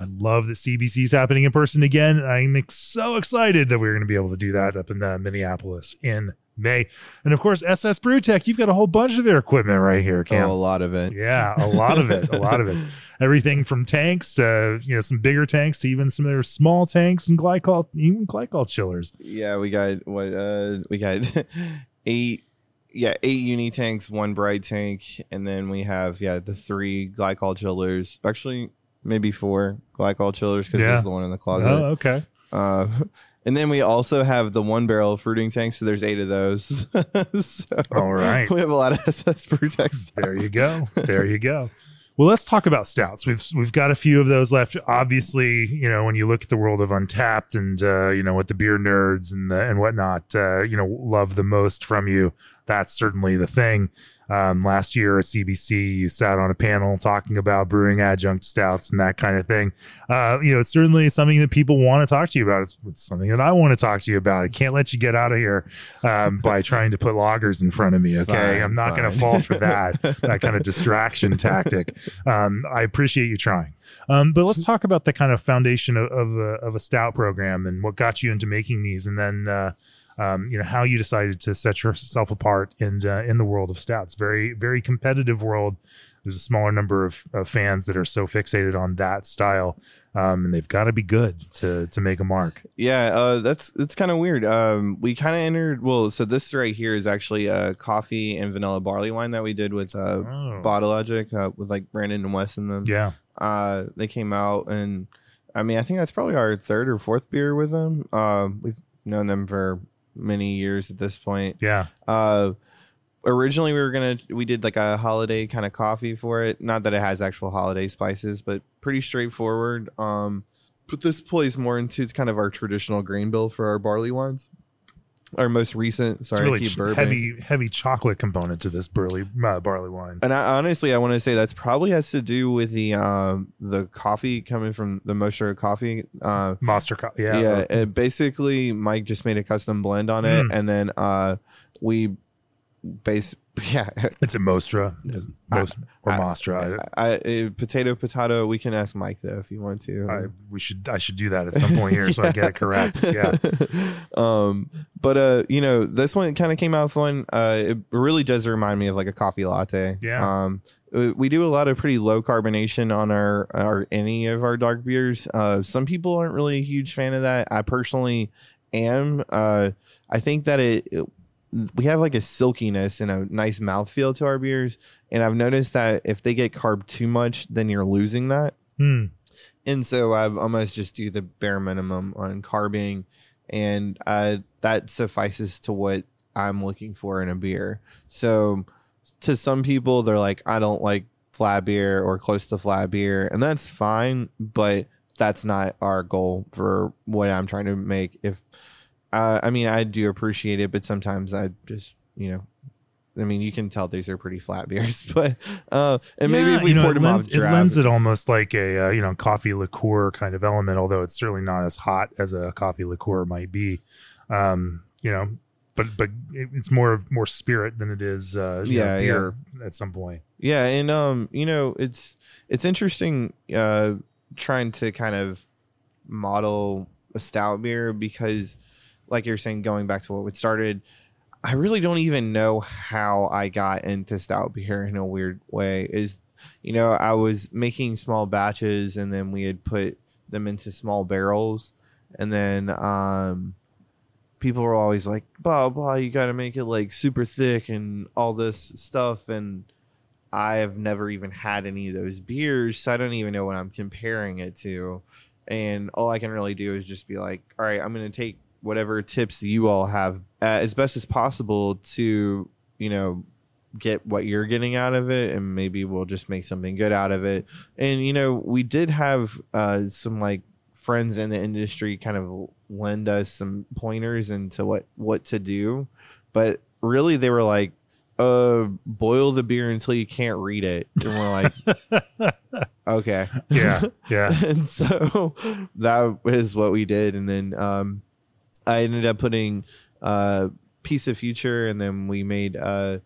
I love that CBC is happening in person again. I'm ex- so excited that we're going to be able to do that up in uh, Minneapolis in May. And of course, SS Brewtech, you've got a whole bunch of their equipment right here, Cam. oh, a lot of it Yeah, a lot of it, a [laughs] lot of it. Everything from tanks to you know some bigger tanks to even some of their small tanks and glycol, even glycol chillers. Yeah, we got what uh we got [laughs] eight yeah, eight uni tanks, one bright tank, and then we have yeah, the three glycol chillers. Actually, maybe four glycol chillers because Yeah. there's the one in the closet. Oh, okay. Uh [laughs] and then we also have the one barrel fruiting tank, so there's eight of those. [laughs] so All right. [laughs] We have a lot of SS Brewtech stuff. There you go. There you go. Well, let's talk about stouts. We've we've got a few of those left. Obviously, you know when you look at the world of Untappd and uh, you know what the beer nerds and the, and whatnot, uh, you know love the most from you. That's certainly the thing. Um, last year at CBC, you sat on a panel talking about brewing adjunct stouts and that kind of thing. Uh, you know, it's certainly something that people want to talk to you about. It's, it's something that I want to talk to you about. I can't let you get out of here um, by [laughs] trying to put lagers in front of me. Okay, Fine, I'm not going to fall for that [laughs] that kind of distraction tactic. Um, I appreciate you trying. Um, but let's talk about the kind of foundation of, of, a, of a stout program and what got you into making these, and then uh, um, you know how you decided to set yourself apart in uh, in the world of stouts. Very very competitive world. There's a smaller number of, of fans that are so fixated on that style, um, and they've got to be good to to make a mark. Yeah, uh, that's it's kind of weird. Um, we kind of entered. Well, so this right here is actually a coffee and vanilla barley wine that we did with uh, Oh. Bottle Logic uh, with like Brandon and Wes in them. Yeah, Uh, they came out, and I mean, I think that's probably our third or fourth beer with them. Um, we've known them for many years at this point. yeah, Uh, originally we were gonna we did like a holiday kind of coffee for it. Not that it has actual holiday spices, but pretty straightforward. Um, but this plays more into kind of our traditional grain bill for our barley wines. Our most recent, sorry, really ch- heavy heavy chocolate component to this burley uh, barley wine. And I, honestly, I want to say that's probably has to do with the um the coffee coming from the Mosher coffee. Uh, Monster, co- yeah, yeah, and basically Mike just made a custom blend on it, Mm. and then uh we base [laughs] yeah It's a Mostra, is most or I- Mostra. I, uh, potato potato. We can ask Mike though if you want to. I, I we should I should do that at some point here so I get it correct. [laughs] Yeah, um, but uh, you know, this one kind of came out fun. Uh, it really does remind me of like a coffee latte. Yeah. Um, we do a lot of pretty low carbonation on our our any of our dark beers. Uh, some people aren't really a huge fan of that. I personally am. Uh, I think that it, it we have like a silkiness and a nice mouthfeel to our beers, and I've noticed that if they get carb too much, then you're losing that. Hmm. And so I almost just do the bare minimum on carbing, and uh, that suffices to what I'm looking for in a beer. So to some people, they're like, I don't like flat beer or close to flat beer, and that's fine, but that's not our goal for what I'm trying to make. If uh, I mean, I do appreciate it, but sometimes I just, you know, I mean, you can tell these are pretty flat [laughs] beers, but uh, and maybe Yeah, if we you know, poured it them lends, off it lends it almost like a uh, you know coffee liqueur kind of element, although it's certainly not as hot as a coffee liqueur might be. Um, you know, but but it's more of more spirit than it is uh, you know, Yeah, beer at some point. Yeah, and um, you know, it's it's interesting uh trying to kind of model a stout beer because like you're saying going back to what we started, I really don't even know how I got into stout beer in a weird way. Is you know, I was making small batches and then we had put them into small barrels and then um people were always like blah blah you got to make it like super thick and all this stuff and I have never even had any of those beers, so I don't even know what I'm comparing it to. And all I can really do is just be like, all right, I'm going to take whatever tips you all have uh, as best as possible to, you know, get what you're getting out of it, and maybe we'll just make something good out of it. And you know, we did have uh, some like friends in the industry kind of lend us some pointers into what what to do, but really they were like uh boil the beer until you can't read it and we're like [laughs] okay Yeah, yeah. [laughs] and so that is what we did and then um i ended up putting uh piece of future and then we made uh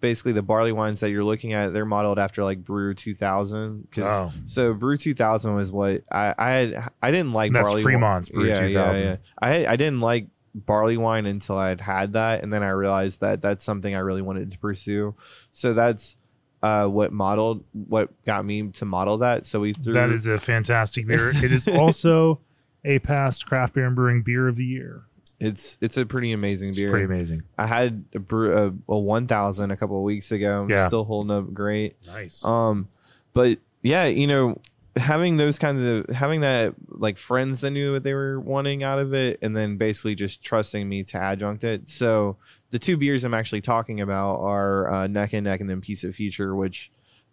basically the barley wines that you're looking at they're modeled after like brew 2000 'cause- Oh. so brew 2000 was what i i had i didn't like And that's barley Fremont's Brew 2000. i i didn't like barley wine until i had had that and then i realized that that's something i really wanted to pursue so that's uh what modeled what got me to model that so we threw That is a fantastic [laughs] beer. It is also a past craft beer and brewing beer of the year. it's it's a pretty amazing It's beer pretty amazing. i had a brew a, a 1000 a couple of weeks ago Yeah. still holding up great Nice. Um, but yeah, you know, having those kinds of having that like friends that knew what they were wanting out of it, and then basically just trusting me to adjunct it. So the two beers I'm actually talking about are uh, Neck and Neck and then Piece of Future, which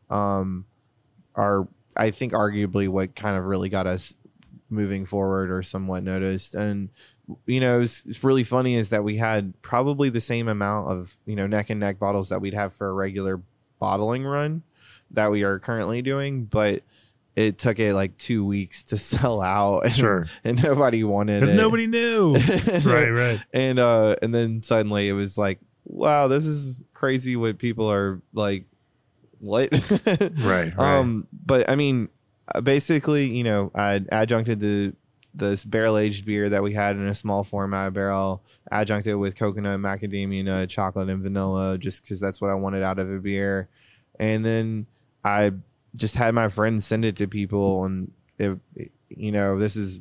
um are I think arguably what kind of really got us moving forward or somewhat noticed and you know it's, it's really funny is that we had probably the same amount of you know neck and neck bottles that we'd have for a regular bottling run that we are currently doing but it took it like two weeks to [laughs] sell out and, Sure. and nobody wanted Because it nobody knew. [laughs] right, right. and uh and then suddenly it was like wow this is crazy what people are like what [laughs] Right, right. um but i mean Uh, basically you know i adjuncted the this barrel aged beer that we had in a small format barrel adjuncted with coconut macadamia nut chocolate and vanilla just because that's what i wanted out of a beer. And then i just had my friends send it to people and it, you know this is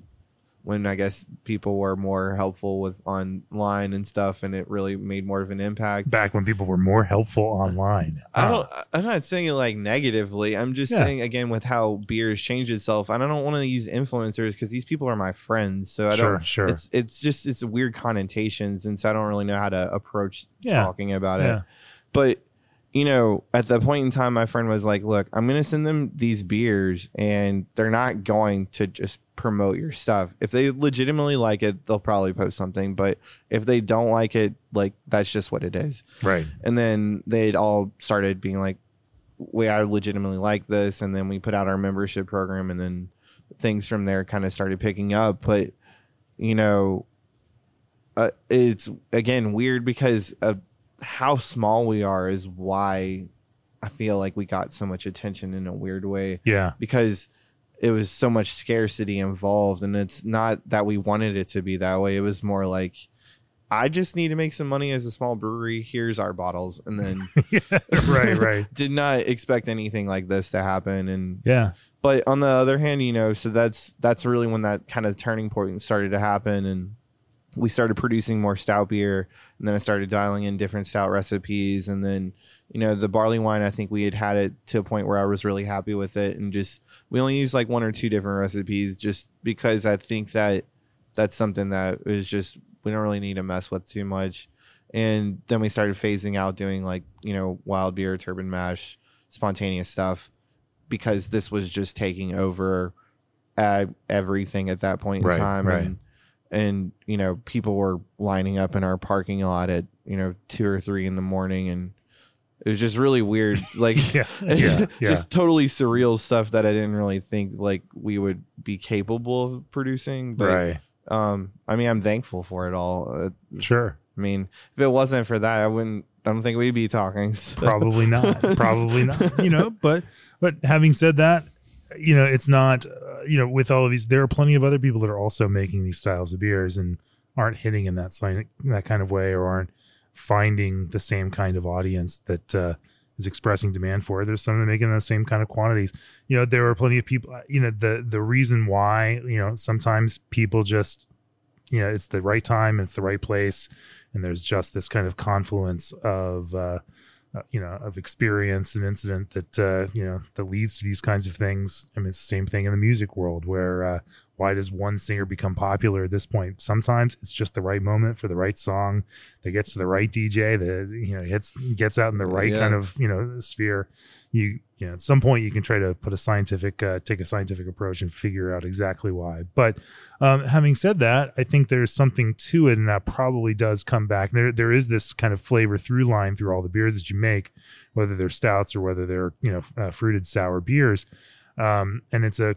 when I guess people were more helpful with online and stuff, and it really made more of an impact. Back when people were more helpful online. I don't. Ah. I'm not saying it like negatively. I'm just Yeah. saying again with how beer has changed itself, and I don't want to use influencers because these people are my friends. So I Sure, don't. sure. It's it's just it's weird connotations, and so I don't really know how to approach Yeah. talking about it. But you know, at the point in time, my friend was like, "Look, I'm going to send them these beers, and they're not going to just promote your stuff. If they legitimately like it, they'll probably post something. But if they don't like it, like that's just what it is." Right. And then they'd all started being like, "We I legitimately like this," and then we put out our membership program, and then things from there kind of started picking up. But you know, uh, it's again weird because of how small we are is why I feel like we got so much attention in a weird way Yeah. because it was so much scarcity involved and it's not that we wanted it to be that way it was more like I just need to make some money as a small brewery. Here's our bottles, and then [laughs] right, right. [laughs] did not expect anything like this to happen. And Yeah. but on the other hand, you know, so that's that's really when that kind of turning point started to happen, and we started producing more stout beer, and then I started dialing in different stout recipes, and then you know the barley wine. I think we had had it to a point where I was really happy with it, and just we only used like one or two different recipes, just because I think that that's something that is just we don't really need to mess with too much. And then we started phasing out doing like you know wild beer, turbid mash, spontaneous stuff because this was just taking over uh, everything at that point in Right, time right. and and you know people were lining up in our parking lot at you know two or three in the morning and it was just really weird [laughs] like Yeah. Yeah. [laughs] Yeah. just totally surreal stuff that i didn't really think like we would be capable of producing but right. um i mean i'm thankful for it all uh, Sure. i mean if it wasn't for that i wouldn't i don't think we'd be talking so. Probably not. Probably not. You know, but but having said that, you know, it's not. You know, with all of these, there are plenty of other people that are also making these styles of beers and aren't hitting in that sign that kind of way or aren't finding the same kind of audience that uh, is expressing demand for it. There's some that are making those same kind of quantities. You know, there are plenty of people. You know, the the reason why you know sometimes people just you know it's the right time, it's the right place, and there's just this kind of confluence of. Uh, uh, you know, of experience and incident that uh, you know that leads to these kinds of things. I mean, it's the same thing in the music world, where uh, why does one singer become popular at this point? Sometimes it's just the right moment for the right song that gets to the right DJ that you know hits gets out in the right Yeah. kind of you know sphere. You you know, at some point you can try to put a scientific uh, take a scientific approach and figure out exactly why. But um, having said that, I think there's something to it, and that probably does come back. There, there is this kind of flavor through line through all the beers that you make, whether they're stouts or whether they're you know uh, fruited sour beers, um, and it's a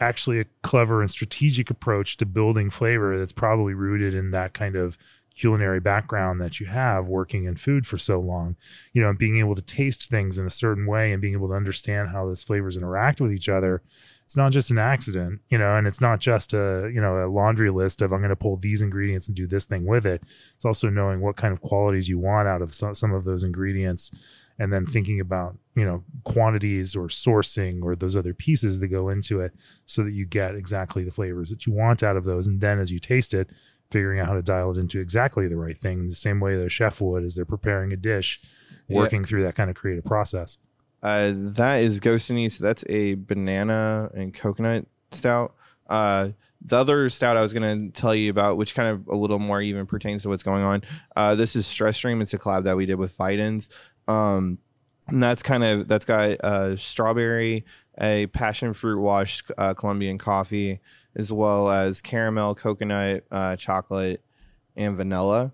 actually a clever and strategic approach to building flavor that's probably rooted in that kind of culinary background that you have working in food for so long you know and being able to taste things in a certain way and being able to understand how those flavors interact with each other it's not just an accident you know and it's not just a you know a laundry list of i'm going to pull these ingredients and do this thing with it. It's also knowing what kind of qualities you want out of some, some of those ingredients and then thinking about you know quantities or sourcing or those other pieces that go into it so that you get exactly the flavors that you want out of those. And then as you taste it figuring out how to dial it into exactly the right thing the same way the chef would as they're preparing a dish Yeah. working through that kind of creative process Uh, that is Ghost and East. That's a banana and coconut stout. Uh, the other stout I was going to tell you about, which kind of a little more even pertains to what's going on. Uh, this is Stress Stream. It's a collab that we did with Fidens. Um, and that's kind of that's got uh, strawberry, a passion fruit wash uh, Colombian coffee, as well as caramel, coconut, uh, chocolate, and vanilla.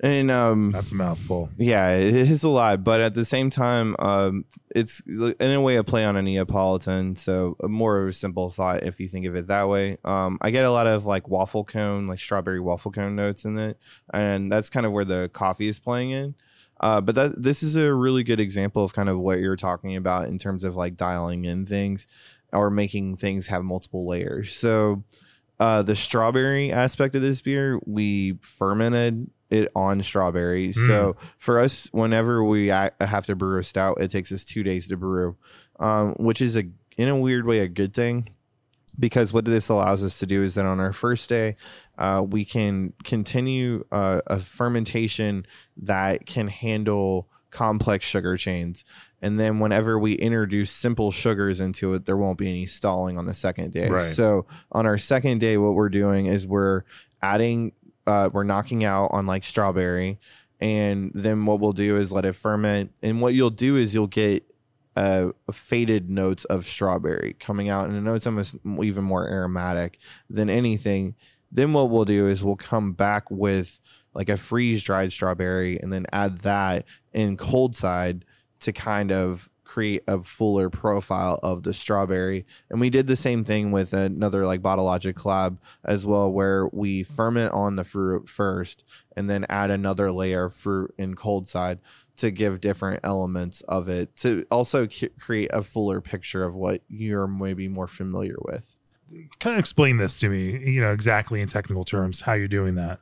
And um, that's a mouthful yeah, it is a lot, but at the same time, um, it's in a way a play on a Neapolitan, so a more of a simple thought if you think of it that way. Um, I get a lot of like waffle cone, like strawberry waffle cone notes in it, and that's kind of where the coffee is playing in. Uh, but that this is a really good example of kind of what you're talking about in terms of like dialing in things or making things have multiple layers. So uh, the strawberry aspect of this beer, we fermented it on strawberry. So for us, whenever we have to brew a stout, it takes us two days to brew, um, which is a in a weird way a good thing because what this allows us to do is that on our first day, uh, we can continue uh, a fermentation that can handle complex sugar chains. And then whenever we introduce simple sugars into it, there won't be any stalling on the second day. Right. So on our second day, what we're doing is we're adding, uh, we're knocking out on like strawberry. And then what we'll do is let it ferment. And what you'll do is you'll get uh, faded notes of strawberry coming out, and the notes almost even more aromatic than anything. Then what we'll do is we'll come back with like a freeze dried strawberry, and then add that in cold side to kind of create a fuller profile of the strawberry. And we did the same thing with another like Bottle Logic collab as well, where we ferment on the fruit first and then add another layer of fruit in cold side to give different elements of it to also c- create a fuller picture of what you're maybe more familiar with. kind of explain this to me you know exactly in technical terms how you're doing that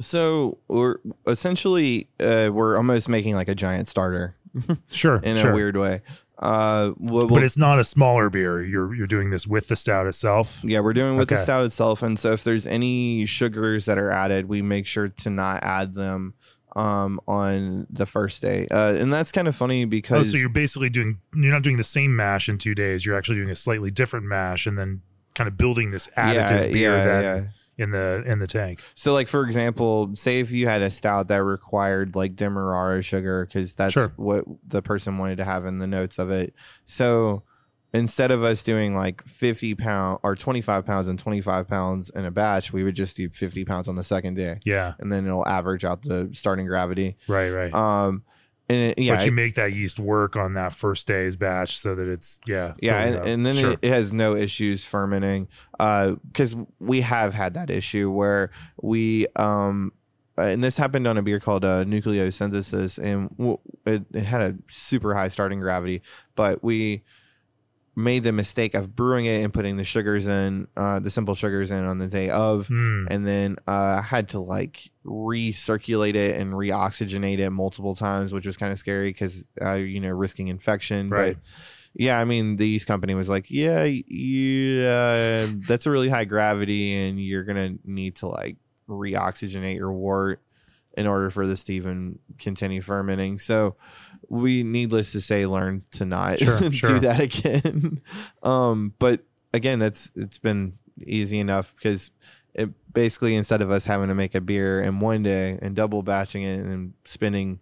So we're essentially uh, we're almost making like a giant starter [laughs] Sure, in sure. a weird way. Uh, but we'll- it's not a smaller beer. You're you're doing this with the stout itself. Yeah, we're doing with the stout itself, and so if there's any sugars that are added, we make sure to not add them um, on the first day. Uh, and that's kind of funny Oh, because so you're basically doing you're not doing the same mash in two days. You're actually doing a slightly different mash and then kind of building this additive beer then in the in the tank. So, like for example, say if you had a stout that required like demerara sugar because that's Sure. what the person wanted to have in the notes of it. So instead of us doing like 50 pound or 25 pounds and 25 pounds in a batch, we would just do 50 pounds on the second day, Yeah, and then it'll average out the starting gravity. right, right. Um, and it, yeah, but you make that yeast work on that first day's batch so that it's yeah Yeah, and, and then Sure. it, it has no issues fermenting because we have had that issue where we um uh, and this happened on a beer called uh, nucleosynthesis and w- it, it had a super high starting gravity but we made the mistake of brewing it and putting the sugars in uh, the simple sugars in on the day of Hmm. and then uh, I had to like recirculate it and reoxygenate it multiple times, which was kind of scary because uh, you know risking infection. Right. But yeah, I mean the yeast company was like, yeah, yeah, that's a really high gravity, and you're gonna need to like reoxygenate your wort in order for this to even continue fermenting. So we, needless to say, learned to not Sure, [laughs] do sure. that again. [laughs] um, but again, that's it's been easy enough because it basically instead of us having to make a beer in one day and double batching it and spending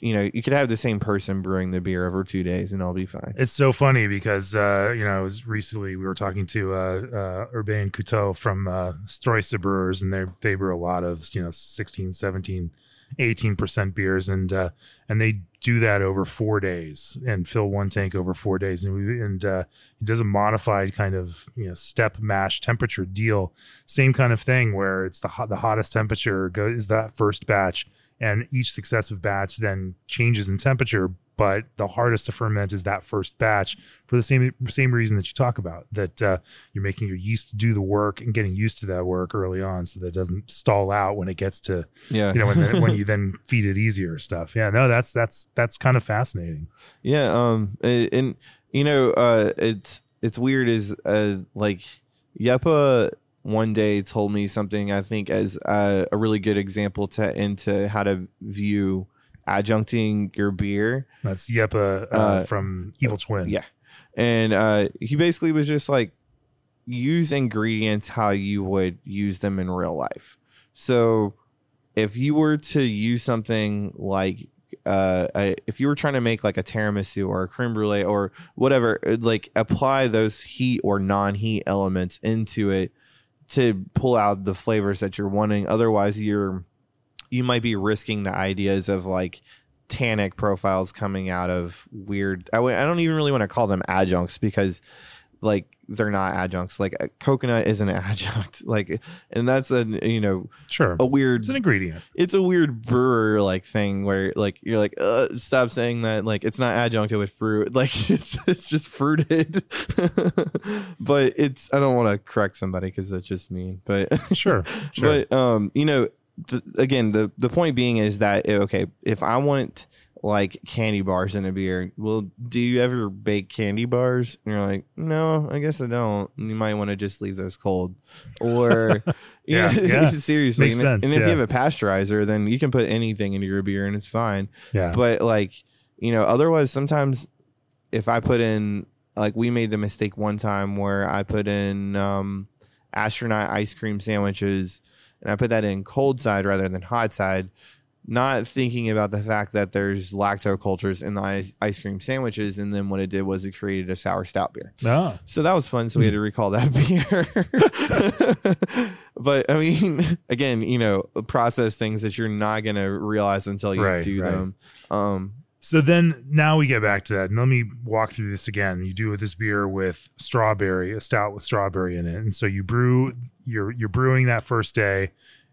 you know you could have the same person brewing the beer over two days and it'll be fine It's so funny because uh, you know, it was recently we were talking to uh, uh, Urbain Coutteau from uh, Struise Brewers, and they they brew a lot of you know 16, 17, 18 percent beers, and uh, and they do that over four days and fill one tank over four days, and we and uh, he does a modified kind of you know step mash temperature deal, same kind of thing where it's the hot, the hottest temperature goes is that first batch, and each successive batch then changes in temperature but the hardest to ferment is that first batch for the same same reason that you talk about that uh, you're making your yeast do the work and getting used to that work early on so that it doesn't stall out when it gets to yeah. you know when, the, when you [laughs] then feed it easier stuff. Yeah no that's that's that's kind of fascinating. Yeah um and, and, you know uh it's it's weird is uh like Jeppe one day told me something I think as uh, a really good example to into how to view adjuncting your beer that's Jeppe uh, Uh, from Evil Twin yeah. And uh, he basically was just like, use ingredients how you would use them in real life. So if you were to use something like, uh, a, if you were trying to make like a tiramisu or a creme brulee or whatever, uh, like apply those heat or non heat elements into it to pull out the flavors that you're wanting. Otherwise, you're you might be risking the ideas of like tannic profiles coming out of weird. I w- I don't even really want to call them adjuncts because like they're not adjuncts. Like a coconut is an [laughs] adjunct. Like, and that's a you know sure a weird. it's an ingredient It's a weird brewer like thing where like you're like uh, stop saying that like it's not adjuncted with fruit [laughs] like it's it's just fruited [laughs] but it's I don't want to correct somebody because that's just mean but sure sure but um, you know, the, again, the the point being is that eh, okay, if I want like candy bars in a beer, well, do you ever bake candy bars? And you're like, no, I guess I don't. And you might want to just leave those cold, or [laughs] you Yeah, know, [laughs] yeah. [laughs] seriously. Makes and, sense, and if yeah. you have a pasteurizer, then you can put anything into your beer and it's fine yeah but like you know otherwise sometimes if i put in like we made the mistake one time where i put in um astronaut ice cream sandwiches and i put that in cold side rather than hot side not thinking about the fact that there's lacto cultures in the ice, ice cream sandwiches and then what it did was it created a sour stout beer no so that was fun. So we had to recall that [laughs] beer. but I mean, again, you know, process things that you're not going to realize until you Right, do right. them. Um, So then now we get back to that. And let me walk through this again. You do with this beer with strawberry, a stout with strawberry in it. And so you brew you're you're brewing that first day,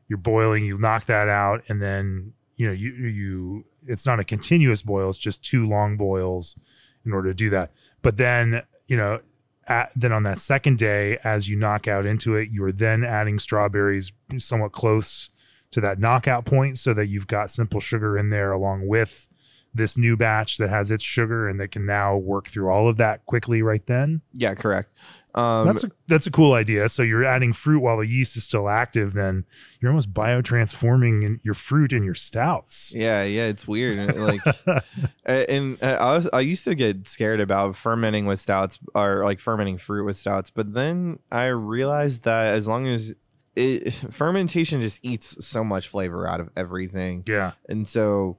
you're boiling, you knock that out, and then you know, you you it's not a continuous boil, it's just two long boils in order to do that. But then, you know, at, then on that second day, as you knock out into it, you're then adding strawberries somewhat close to that knockout point so that you've got simple sugar in there along with this new batch that has its sugar and that can now work through all of that quickly right then. Yeah, correct. Um, That's a that's a cool idea. So you're adding fruit while the yeast is still active. Then you're almost biotransforming in your fruit in your stouts. yeah, yeah, it's weird. Like, [laughs] uh, and uh, I was I used to get scared about fermenting with stouts or like fermenting fruit with stouts, but then I realized that as long as it, [laughs] fermentation just eats so much flavor out of everything, Yeah, and so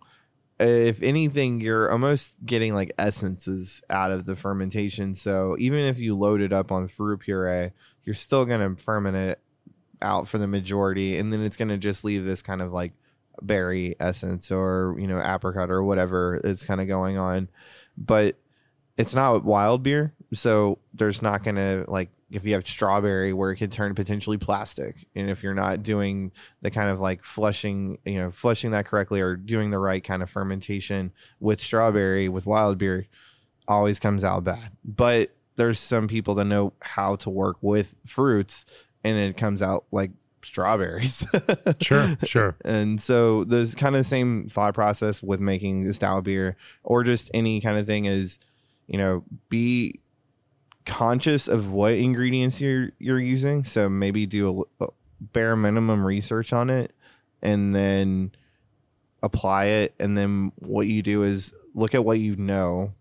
if anything you're almost getting like essences out of the fermentation. So even if you load it up on fruit puree you're still going to ferment it out for the majority and then it's going to just leave this kind of like berry essence or you know apricot or whatever it's kind of going on. But it's not wild beer so there's not going to like if you have strawberry where it could turn potentially plastic. And if you're not doing the kind of like flushing you know flushing that correctly or doing the right kind of fermentation with strawberry with wild beer always comes out bad. But there's some people that know how to work with fruits and it comes out like strawberries. [laughs] Sure, sure. and so there's kind of the same thought process with making the stout beer or just any kind of thing is, you know, be conscious of what ingredients you're you're using. So maybe do a, a bare minimum research on it and then apply it and then what you do is look at what you know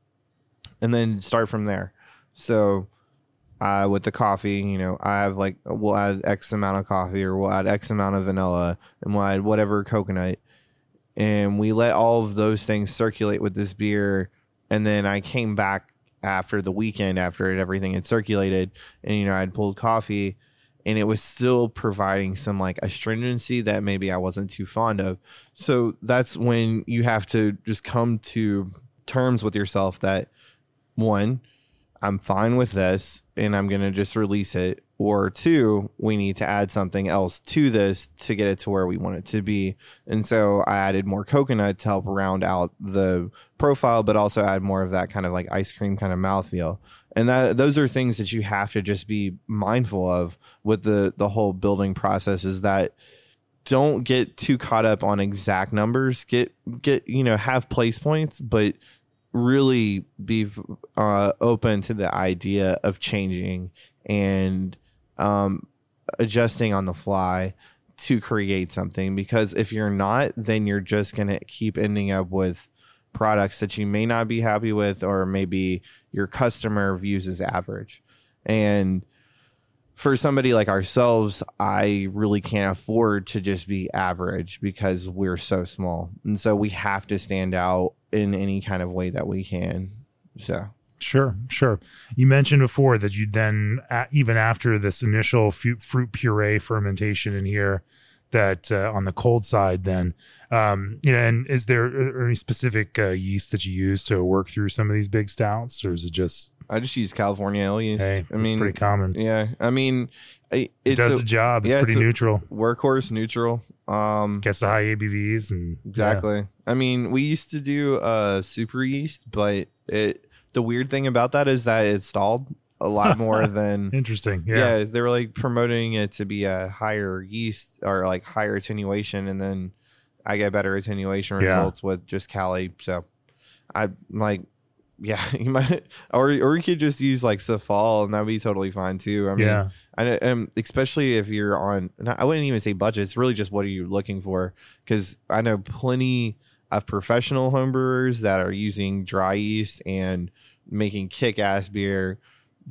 and then start from there. So uh, with the coffee, you know, I have like we'll add X amount of coffee or we'll add X amount of vanilla and we'll add whatever coconut. And we let all of those things circulate with this beer. And then I came back after the weekend after everything had circulated and, you know, I'd pulled coffee and it was still providing some like astringency that maybe I wasn't too fond of. So that's when you have to just come to terms with yourself that one, I'm fine with this and I'm going to just release it. Or two, we need to add something else to this to get it to where we want it to be. And so I added more coconut to help round out the profile, but also add more of that kind of like ice cream kind of mouthfeel. And that those are things that you have to just be mindful of with the the whole building process is that don't get too caught up on exact numbers. Get get you know have place points, but really be uh, open to the idea of changing and um, adjusting on the fly to create something. Because if you're not, then you're just gonna keep ending up with products that you may not be happy with, or maybe your customer views as average. And for somebody like ourselves, I really can't afford to just be average because we're so small. And so we have to stand out in any kind of way that we can. So, Sure, sure. You mentioned before that you then, even after this initial fruit puree fermentation in here, that uh, on the cold side, then, um, you know, and is there any specific uh, yeast that you use to work through some of these big stouts, or is it just, I just use California ale yeast. hey, I it's mean, pretty common? yeah, I mean, It it's does a the job. It's yeah, pretty it's neutral. workhorse neutral. Um, Gets the high ABVs and yeah. Exactly. I mean, we used to do uh super yeast, but it the weird thing about that is that it stalled a lot [laughs] more than Interesting. yeah. Yeah. they were like promoting it to be a higher yeast or like higher attenuation and then I get better attenuation Yeah. results with just Cali. So I'm like yeah, [laughs] you might or or you could just use like Safale and that'd be totally fine too. I mean, yeah. I um, especially if you're on. I wouldn't even say budget. It's really just what are you looking for? Because I know plenty of professional homebrewers that are using dry yeast and making kick-ass beer.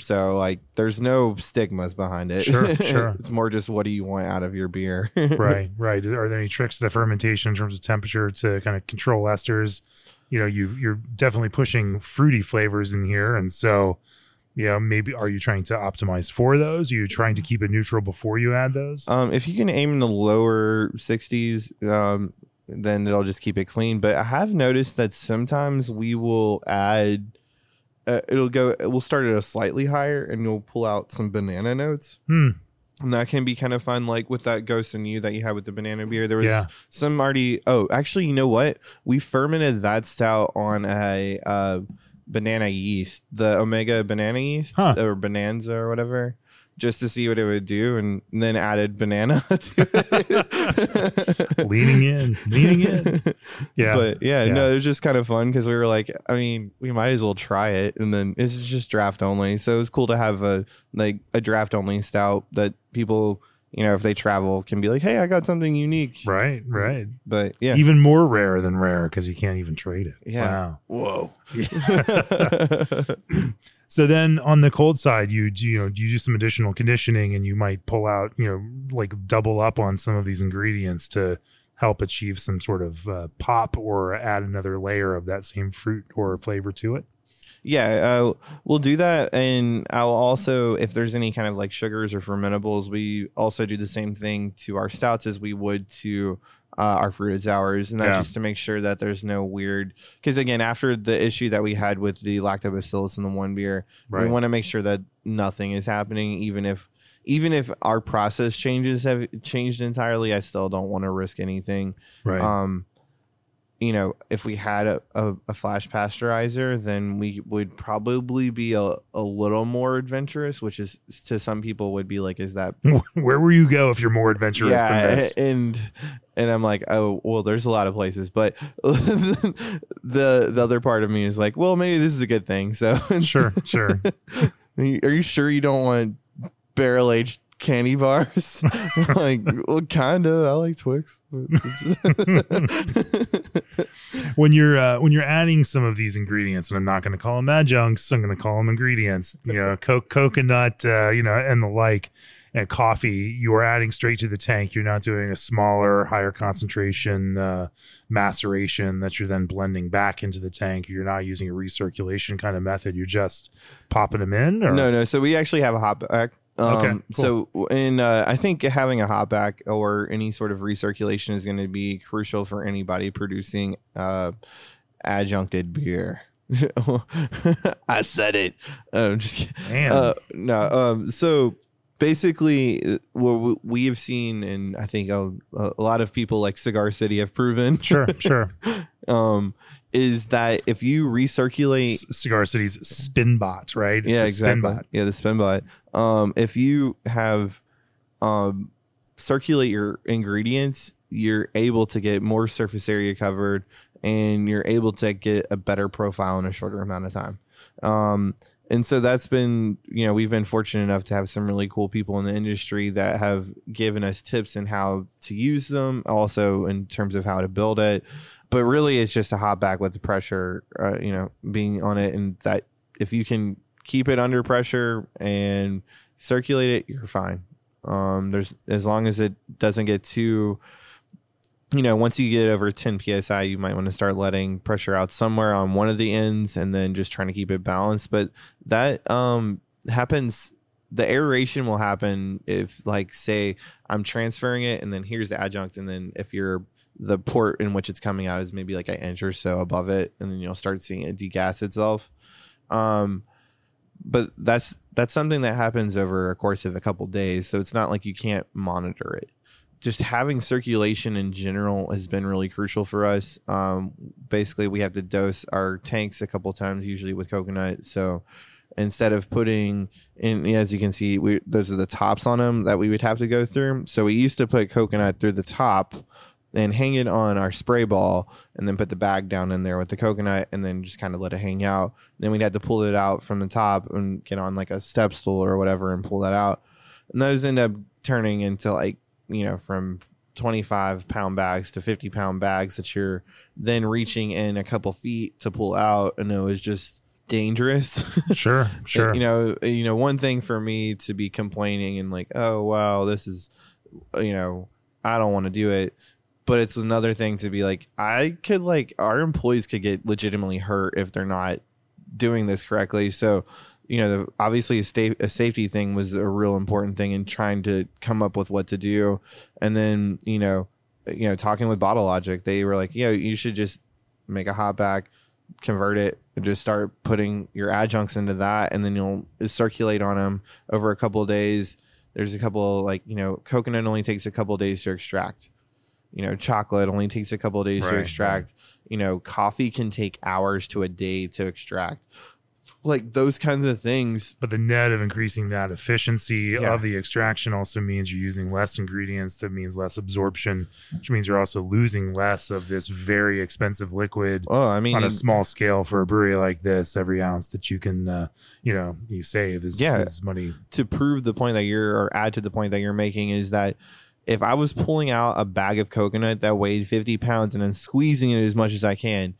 So like, there's no stigmas behind it. Sure, [laughs] sure. it's more just what do you want out of your beer? [laughs] right, right. Are there any tricks to the fermentation in terms of temperature to kind of control esters? You know, you you're definitely pushing fruity flavors in here, and so you know maybe are you trying to optimize for those? Are you trying to keep it neutral before you add those? Um, if you can aim in the lower 60s, um, then it'll just keep it clean. But I have noticed that sometimes we will add, uh, it'll go, we'll start at a slightly higher and you'll pull out some banana notes. Hmm. And that can be kind of fun, like with that Ghost and You that you had with the banana beer. There was Yeah. some already. Oh, actually, you know what? We fermented that stout on a uh, banana yeast, the Omega banana yeast Huh. or Bonanza or whatever. Just to see what it would do, and then added banana [laughs] to it. leaning in, leaning in. [laughs] Yeah. But yeah, Yeah. no, it was just kind of fun because we were like, I mean, we might as well try it, and then it's just draft only, so it was cool to have a like a draft only stout that people, you know, if they travel, can be like, hey, I got something unique. right, right. But yeah, Even more rare than rare because you can't even trade it. Yeah. Wow. whoa. [laughs] So then on the cold side, you you know you do some additional conditioning and you might pull out you know like double up on some of these ingredients to help achieve some sort of uh, pop or add another layer of that same fruit or flavor to it. Yeah, uh, we'll do that, and I'll also, if there's any kind of like sugars or fermentables, we also do the same thing to our stouts as we would to uh, our fruited sours, and that's Yeah. just to make sure that there's no weird. Because again, after the issue that we had with the lactobacillus in the one beer, we want to make sure that nothing is happening, even if even if our process changes have changed entirely. I still don't want to risk anything. Right. Um, you know, if we had a, a, a flash pasteurizer, then we would probably be a, a little more adventurous, which is to some people would be like, is that [laughs] Where will you go if you're more adventurous than this? and and I'm like, oh well, there's a lot of places, but [laughs] the the other part of me is like, well, maybe this is a good thing. So Sure, sure. [laughs] Are you sure you don't want barrel aged candy bars? [laughs] like, well, kinda. I like Twix. [laughs] when you're uh, when you're adding some of these ingredients, and I'm not going to call them adjuncts, I'm going to call them ingredients. You know, co- coconut, uh, you know, and the like, and coffee. You are adding straight to the tank. You're not doing a smaller, higher concentration uh, maceration that you're then blending back into the tank. You're not using a recirculation kind of method. You're just popping them in. Or? No, no. So we actually have a hop back. Um, Okay, cool. So in uh, I think having a hop back or any sort of recirculation is going to be crucial for anybody producing uh, adjuncted beer. [laughs] I said it. I'm just kidding. Uh, no. Um. So basically, uh, what we- have seen, and I think a, a lot of people like Cigar City have proven, [laughs] sure, sure. um, is that if you recirculate C- Cigar City's Spinbot, right? It's yeah, exactly. Spinbot. Yeah, the spin bot. Um, if you have um circulate your ingredients, you're able to get more surface area covered and you're able to get a better profile in a shorter amount of time. Um and so that's been, you know, we've been fortunate enough to have some really cool people in the industry that have given us tips in how to use them, also in terms of how to build it. But really, it's just a hop back with the pressure, uh, you know, being on it, and that if you can keep it under pressure and circulate it, you're fine. Um, there's as long as it doesn't get too, you know, once you get over 10 psi, you might want to start letting pressure out somewhere on one of the ends, and then just trying to keep it balanced. But that um happens. The aeration will happen if, like, say, I'm transferring it, and then here's the adjunct, and then if you're the port in which it's coming out is maybe like an inch or so above it, and then you'll start seeing it degas itself. Um, but that's that's something that happens over a course of a couple days, so it's not like you can't monitor it. Just having circulation in general has been really crucial for us. Um, basically, we have to dose our tanks a couple times, usually with coconut. So instead of putting in, as you can see, we those are the tops on them that we would have to go through. So we used to put coconut through the top and hang it on our spray ball and then put the bag down in there with the coconut and then just kind of let it hang out. Then we'd have to pull it out from the top and get on like a step stool or whatever and pull that out. And those end up turning into like, you know, from 25 pound bags to 50 pound bags that you're then reaching in a couple feet to pull out. And it was just dangerous. [laughs] Sure, sure. you know, you know, one thing for me to be complaining and like, oh wow, this is, you know, I don't want to do it. But it's another thing to be like, I could like our employees could get legitimately hurt if they're not doing this correctly. So, you know, the, obviously a, sta- a safety thing was a real important thing in trying to come up with what to do. And then, you know, you know, talking with Bottle Logic, they were like, yo, you should just make a hop back, convert it, and just start putting your adjuncts into that, and then you'll circulate on them over a couple of days. There's a couple like you know, coconut only takes a couple days to extract. You know, chocolate only takes a couple of days to extract. You know, coffee can take hours to a day to extract. like those kinds of things. But the net of increasing that efficiency Yeah. of the extraction also means you're using less ingredients. That means less absorption, which means you're also losing less of this very expensive liquid Oh, I mean, on a small scale for a brewery like this. Every ounce that you can, uh, you know, you save is, Yeah. is money. to prove the point that you're or add to the point that you're making is that if I was pulling out a bag of coconut that weighed 50 pounds and then squeezing it as much as I can,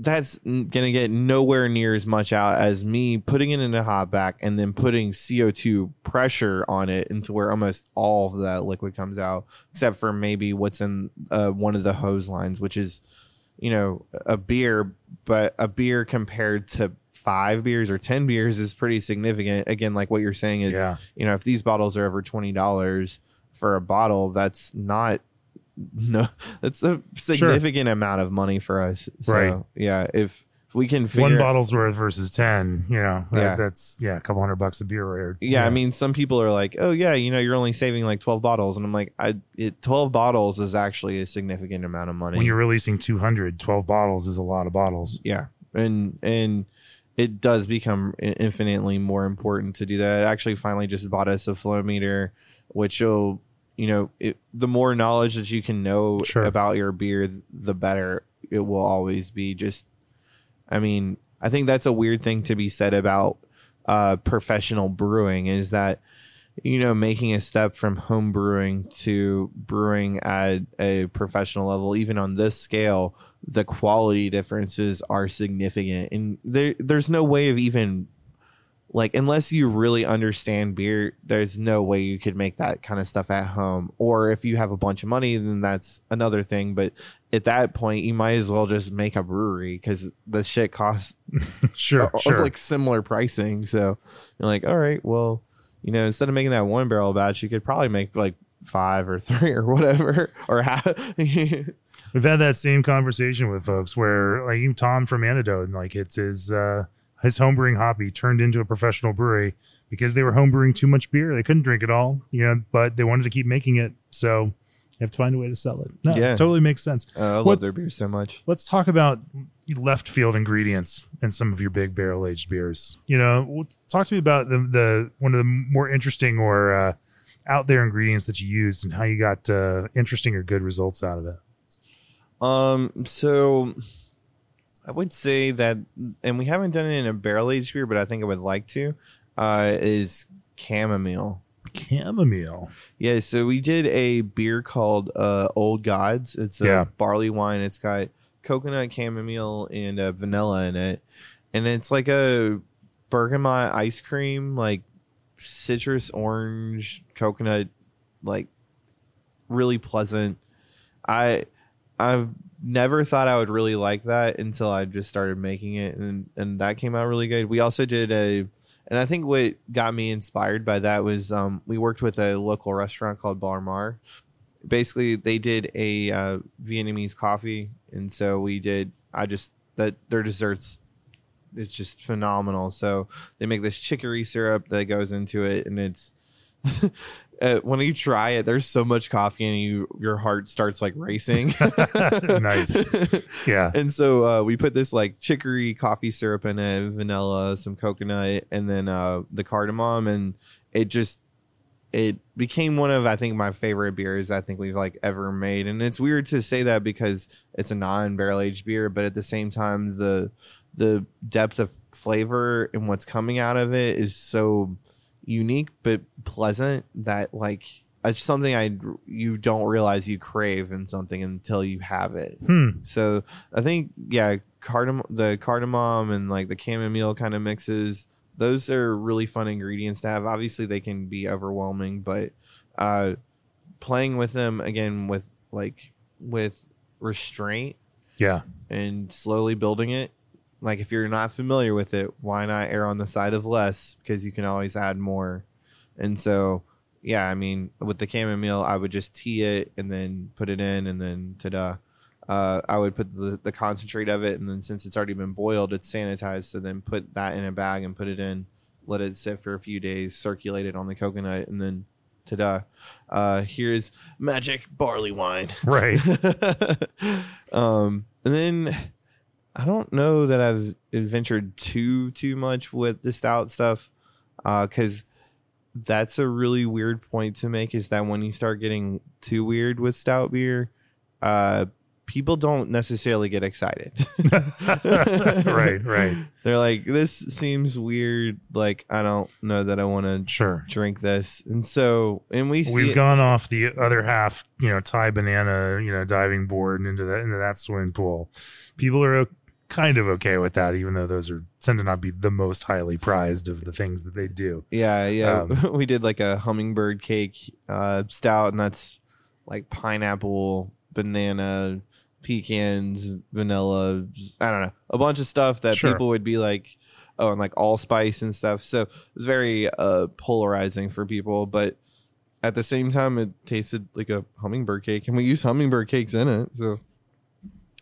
that's gonna get nowhere near as much out as me putting it in a hop back and then putting CO2 pressure on it into where almost all of that liquid comes out, except for maybe what's in uh, one of the hose lines, which is, you know, a beer, but a beer compared to five beers or 10 beers is pretty significant. Again, like what you're saying is, Yeah. you know, if these bottles are over $20 for a bottle, that's not no [laughs] that's a significant amount of money for us. So, Right. Yeah, if if we can figure One bottle's worth versus 10, you know, that- Yeah. that's, yeah, a couple hundred bucks a beer. Right? yeah, I mean, some people are like, "Oh yeah, you know, you're only saving like 12 bottles," and I'm like, "I it 12 bottles is actually a significant amount of money." when you're releasing 200, 12 bottles is a lot of bottles. yeah and and it does become infinitely more important to do that i actually finally just bought us a flow meter which will you know it, the more knowledge that you can know Sure. about your beer the better it will always be just i mean i think that's a weird thing to be said about uh professional brewing is that you know making a step from home brewing to brewing at a professional level even on this scale the quality differences are significant and there there's no way of even like unless you really understand beer there's no way you could make that kind of stuff at home. Or if you have a bunch of money then that's another thing. But at that point you might as well just make a brewery because the shit costs [laughs] Sure, of sure. like similar pricing. So you're like all right well you know instead of making that one barrel batch you could probably make like five or [laughs] three or whatever [laughs] or half. We've had that same conversation with folks where, like, even Tom from Antidote, and like, it's his uh, his homebrewing hobby turned into a professional brewery because they were homebrewing too much beer. They couldn't drink it all, you know, but they wanted to keep making it. So you have to find a way to sell it. No, Yeah. totally makes sense. Uh, I love What's- their beer so much. Let's talk about left field ingredients in some of your big barrel aged beers. You know, talk to me about the the one of the more interesting or uh, out there ingredients that you used and how you got uh, interesting or good results out of it. Um, so I would say that, and we haven't done it in a barrel aged beer, but I think I would like to. Uh, is chamomile. Chamomile. Yeah, so we did a beer called uh, Old Gods. It's a Yeah. barley wine. It's got coconut, chamomile, and uh, vanilla in it, and it's like a bergamot ice cream, like citrus, orange, coconut, like really pleasant. I I've never thought I would really like that until I just started making it, and and that came out really good. We also did a and I think what got me inspired by that was um, we worked with a local restaurant called Bar Mar. Basically, they did a uh, Vietnamese coffee, and so we did. I just that their desserts, it's just phenomenal. So they make this chicory syrup that goes into it, and it's [laughs] uh, when you try it, there's so much coffee, and you your heart starts like racing. [laughs] Nice. Yeah. And so uh, we put this like chicory coffee syrup in it, vanilla, some coconut, and then uh, the cardamom, and it just it became one of I think my favorite beers I think we've like ever made. And it's weird to say that because it's a non barrel aged beer, but at the same time the the depth of flavor and what's coming out of it is so unique but pleasant that like it's something I you don't realize you crave in something until you have it. Hmm. So I think yeah, cardamom the cardamom and like the chamomile kind of mixes. Those are really fun ingredients to have. Obviously, they can be overwhelming, but uh, playing with them again with like with restraint Yeah. and slowly building it. Like if you're not familiar with it, why not err on the side of less because you can always add more. And so, yeah, I mean, with the chamomile, I would just tea it and then put it in, and then ta-da. Uh, I would put the, the concentrate of it, and then since it's already been boiled, it's sanitized. So then put that in a bag and put it in, let it sit for a few days, circulate it on the coconut, and then ta-da. Uh, here's magic barley wine. Right. [laughs] um, and then I don't know that I've adventured too too much with the stout stuff, because that's a really weird point to make. Is that when you start getting too weird with stout beer, uh, people don't necessarily get excited. [laughs] right, right. They're like, this seems weird. Like, I don't know that I want to Sure. drink this. And so, and we we've it- gone off the other half, you know, Thai banana, you know, diving board and into that into that swimming pool. People are kind of okay with that, even though those are tend to not be the most highly prized of the things that they do. Yeah, yeah. Um, [laughs] we did like a hummingbird cake uh, stout, and that's like pineapple, banana, pecans, vanilla. I don't know, a bunch of stuff that Sure. people would be like, oh, and like allspice and stuff. So it was very uh, polarizing for people, but at the same time, it tasted like a hummingbird cake, and we use hummingbird cakes in it. So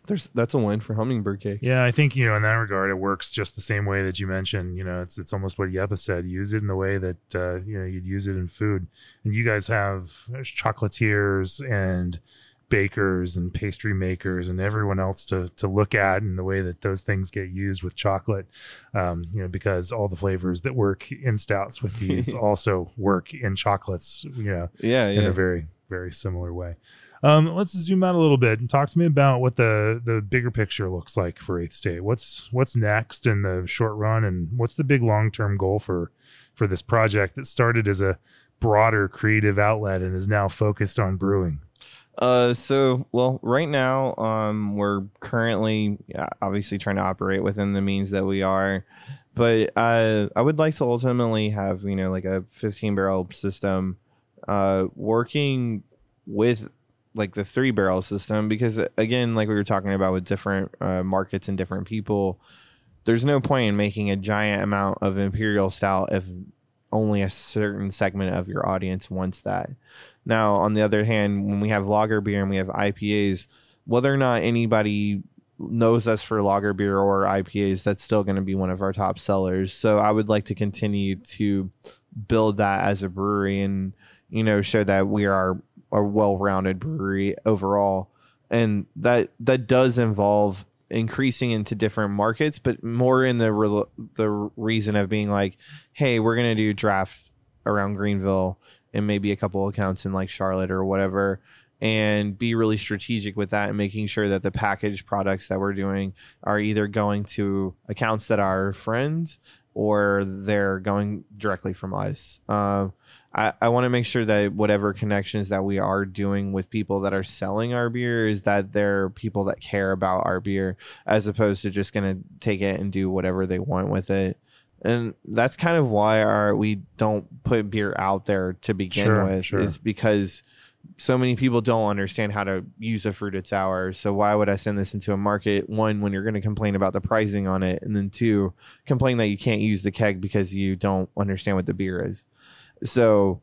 there's that's a win for hummingbird cakes. Yeah, I think you know in that regard, it works just the same way that you mentioned. You know, it's it's almost what Jeppe said. Use it in the way that uh, you know you'd use it in food. And you guys have there's chocolatiers and bakers and pastry makers and everyone else to to look at and the way that those things get used with chocolate. Um, you know, because all the flavors that work in stouts with these [laughs] also work in chocolates. You know, yeah, in a very very similar way. Um, let's zoom out a little bit and talk to me about what the the bigger picture looks like for Eighth State. What's what's next in the short run, and what's the big long term goal for for this project that started as a broader creative outlet and is now focused on brewing? Uh, so well, right now, um, we're currently obviously trying to operate within the means that we are, but uh, I would like to ultimately have you know like a 15 barrel system, uh, working with like the three barrel system because again, like we were talking about with different uh, markets and different people, there's no point in making a giant amount of imperial stout if only a certain segment of your audience wants that. Now, on the other hand, when we have lager beer and we have IPAs, whether or not anybody knows us for lager beer or IPAs, that's still going to be one of our top sellers. So I would like to continue to build that as a brewery and you know show that we are a well-rounded brewery overall. And that that does involve increasing into different markets, but more in the re- the reason of being like, hey, we're gonna do draft around Greenville and maybe a couple accounts in like Charlotte or whatever, and be really strategic with that and making sure that the packaged products that we're doing are either going to accounts that are friends or they're going directly from us. Uh, I, I want to make sure that whatever connections that we are doing with people that are selling our beer is that they're people that care about our beer as opposed to just going to take it and do whatever they want with it. And that's kind of why our we don't put beer out there to begin Sure, with sure. is because so many people don't understand how to use a fruited sour. So why would I send this into a market? One, when you're going to complain about the pricing on it, and then two, complain that you can't use the keg because you don't understand what the beer is. So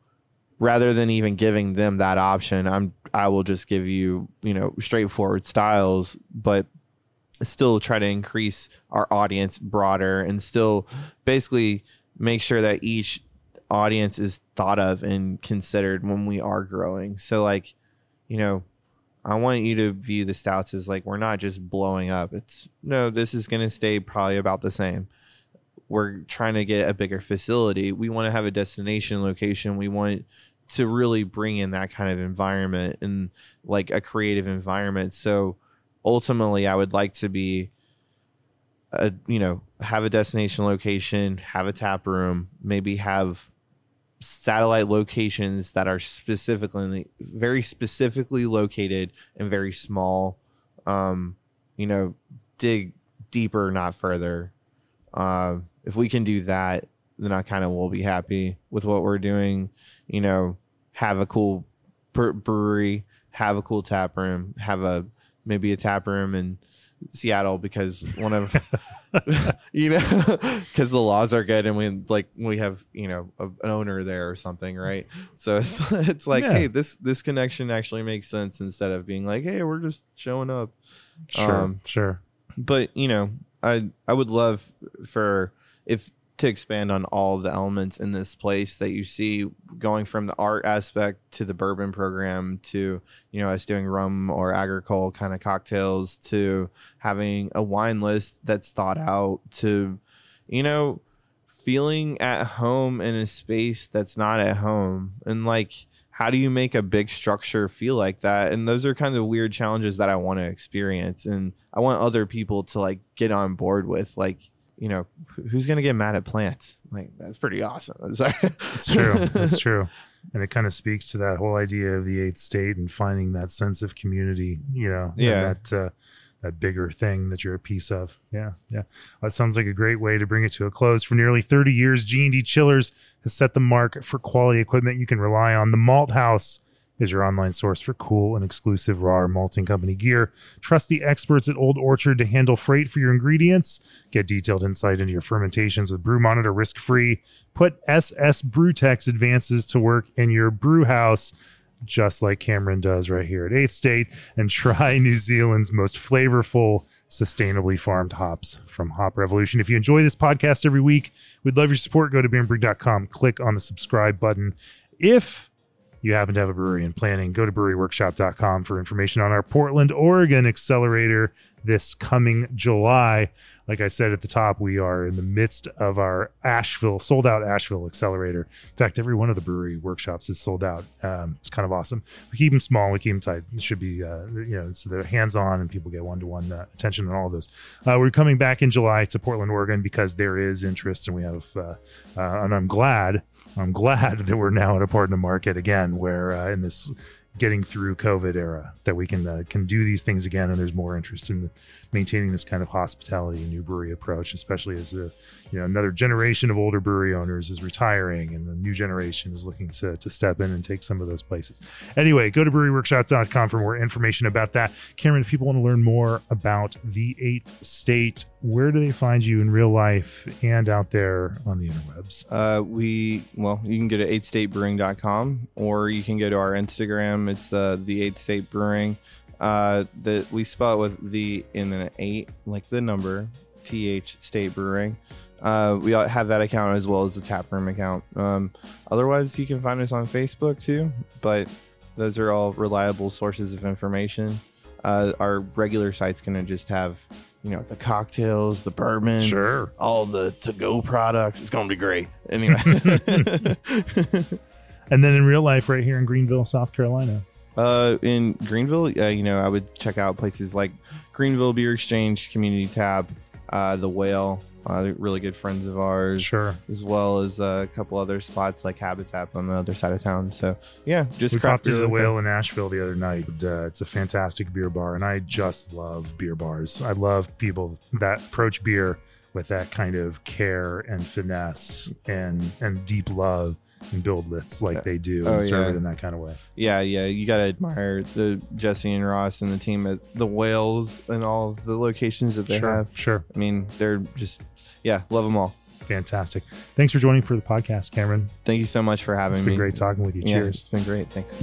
rather than even giving them that option, I'm I will just give you you know straightforward styles, but still try to increase our audience broader and still basically make sure that each audience is thought of and considered when we are growing. So like, you know, I want you to view the stouts as like we're not just blowing up. It's no, this is going to stay probably about the same. We're trying to get a bigger facility. We want to have a destination location. We want to really bring in that kind of environment and like a creative environment. So ultimately I would like to be a you know, have a destination location, have a tap room, maybe have satellite locations that are specifically very specifically located and very small um you know dig deeper not further uh, if we can do that then i kind of will be happy with what we're doing you know have a cool brewery have a cool tap room have a maybe a tap room in seattle because one of [laughs] [laughs] you know because the laws are good and we like we have you know a, an owner there or something right so [laughs] it's, it's like Yeah. hey this this connection actually makes sense instead of being like hey we're just showing up Sure, Um, sure. but you know i i would love for if to expand on all the elements in this place that you see going from the art aspect to the bourbon program to you know us doing rum or agricole kind of cocktails to having a wine list that's thought out to you know feeling at home in a space that's not at home. And like how do you make a big structure feel like that? And those are kind of weird challenges that i want to experience. And i want other people to like get on board with like you know who's gonna get mad at plants like that's pretty awesome it's true [laughs] it's true and it kind of speaks to that whole idea of the eighth state and finding that sense of community you know yeah that uh, that bigger thing that you're a piece of. Yeah, yeah. That sounds like a great way to bring it to a close. For nearly 30 years, G&D Chillers has set the mark for quality equipment you can rely on. The Malt Haus is your online source for cool and exclusive Rahr malting company gear. Trust the experts at Old Orchard to handle freight for your ingredients. Get detailed insight into your fermentations with Brew Monitor risk free. Put SS Brewtech's advances to work in your brew house just like Cameron does right here at Eighth State, and try [laughs] New Zealand's most flavorful, sustainably farmed hops from Hop Revolution. If you enjoy this podcast every week, we'd love your support. Go to beerandbrew.com, click on the subscribe button. If you happen to have a brewery in planning, go to breweryworkshop.com for information on our Portland, Oregon accelerator this coming July. Like I said at the top, we are in the midst of our Asheville, sold out Asheville accelerator. In fact, every one of the brewery workshops is sold out. Um, it's kind of awesome. We keep them small, we keep them tight. It should be, uh, you know, so they're hands on and people get one to one attention and all of those. Uh, we're coming back in July to Portland, Oregon because there is interest and we have, uh, uh and I'm glad, I'm glad [laughs] that we're now at a part in the market again where uh, in this getting through COVID era that we can uh, can do these things again, and there's more interest in maintaining this kind of hospitality and new brewery approach, especially as the you know another generation of older brewery owners is retiring and the new generation is looking to, to step in and take some of those places. Anyway, go to breweryworkshop.com for more information about that. Cameron, if people want to learn more about the eighth state, where do they find you in real life and out there on the interwebs? Uh, we well, you can go to eighthstatebrewing.com or you can go to our Instagram. It's the the eighth state brewing. Uh, that we spell it with the in an eight, like the number, th state brewing. Uh, we have that account as well as the taproom account. Um, otherwise, you can find us on Facebook too. But those are all reliable sources of information. Uh, our regular site's gonna just have you know the cocktails, the bourbon, sure, all the to-go products. It's gonna be great. Anyway, [laughs] and then in real life, right here in Greenville, South Carolina. Uh, in Greenville, uh, you know, I would check out places like Greenville Beer Exchange, Community Tap, uh, the Whale, uh, really good friends of ours. Sure. As well as uh, a couple other spots like Habitat on the other side of town. So yeah, just we popped into the Whale in Nashville the other night. Uh, it's a fantastic beer bar, and I just love beer bars. I love people that approach beer with that kind of care and finesse and and deep love and build lists like uh, they do oh, and oh, serve yeah. it in that kind of way. Yeah, yeah. You got to admire the Jesse and Ross and the team at the Whales and all the locations that they sure, have. Sure. I mean, they're just, yeah, love them all. Fantastic. Thanks for joining for the podcast, Cameron. Thank you so much for having me. It's been great talking with you. Yeah, Cheers. It's been great. Thanks.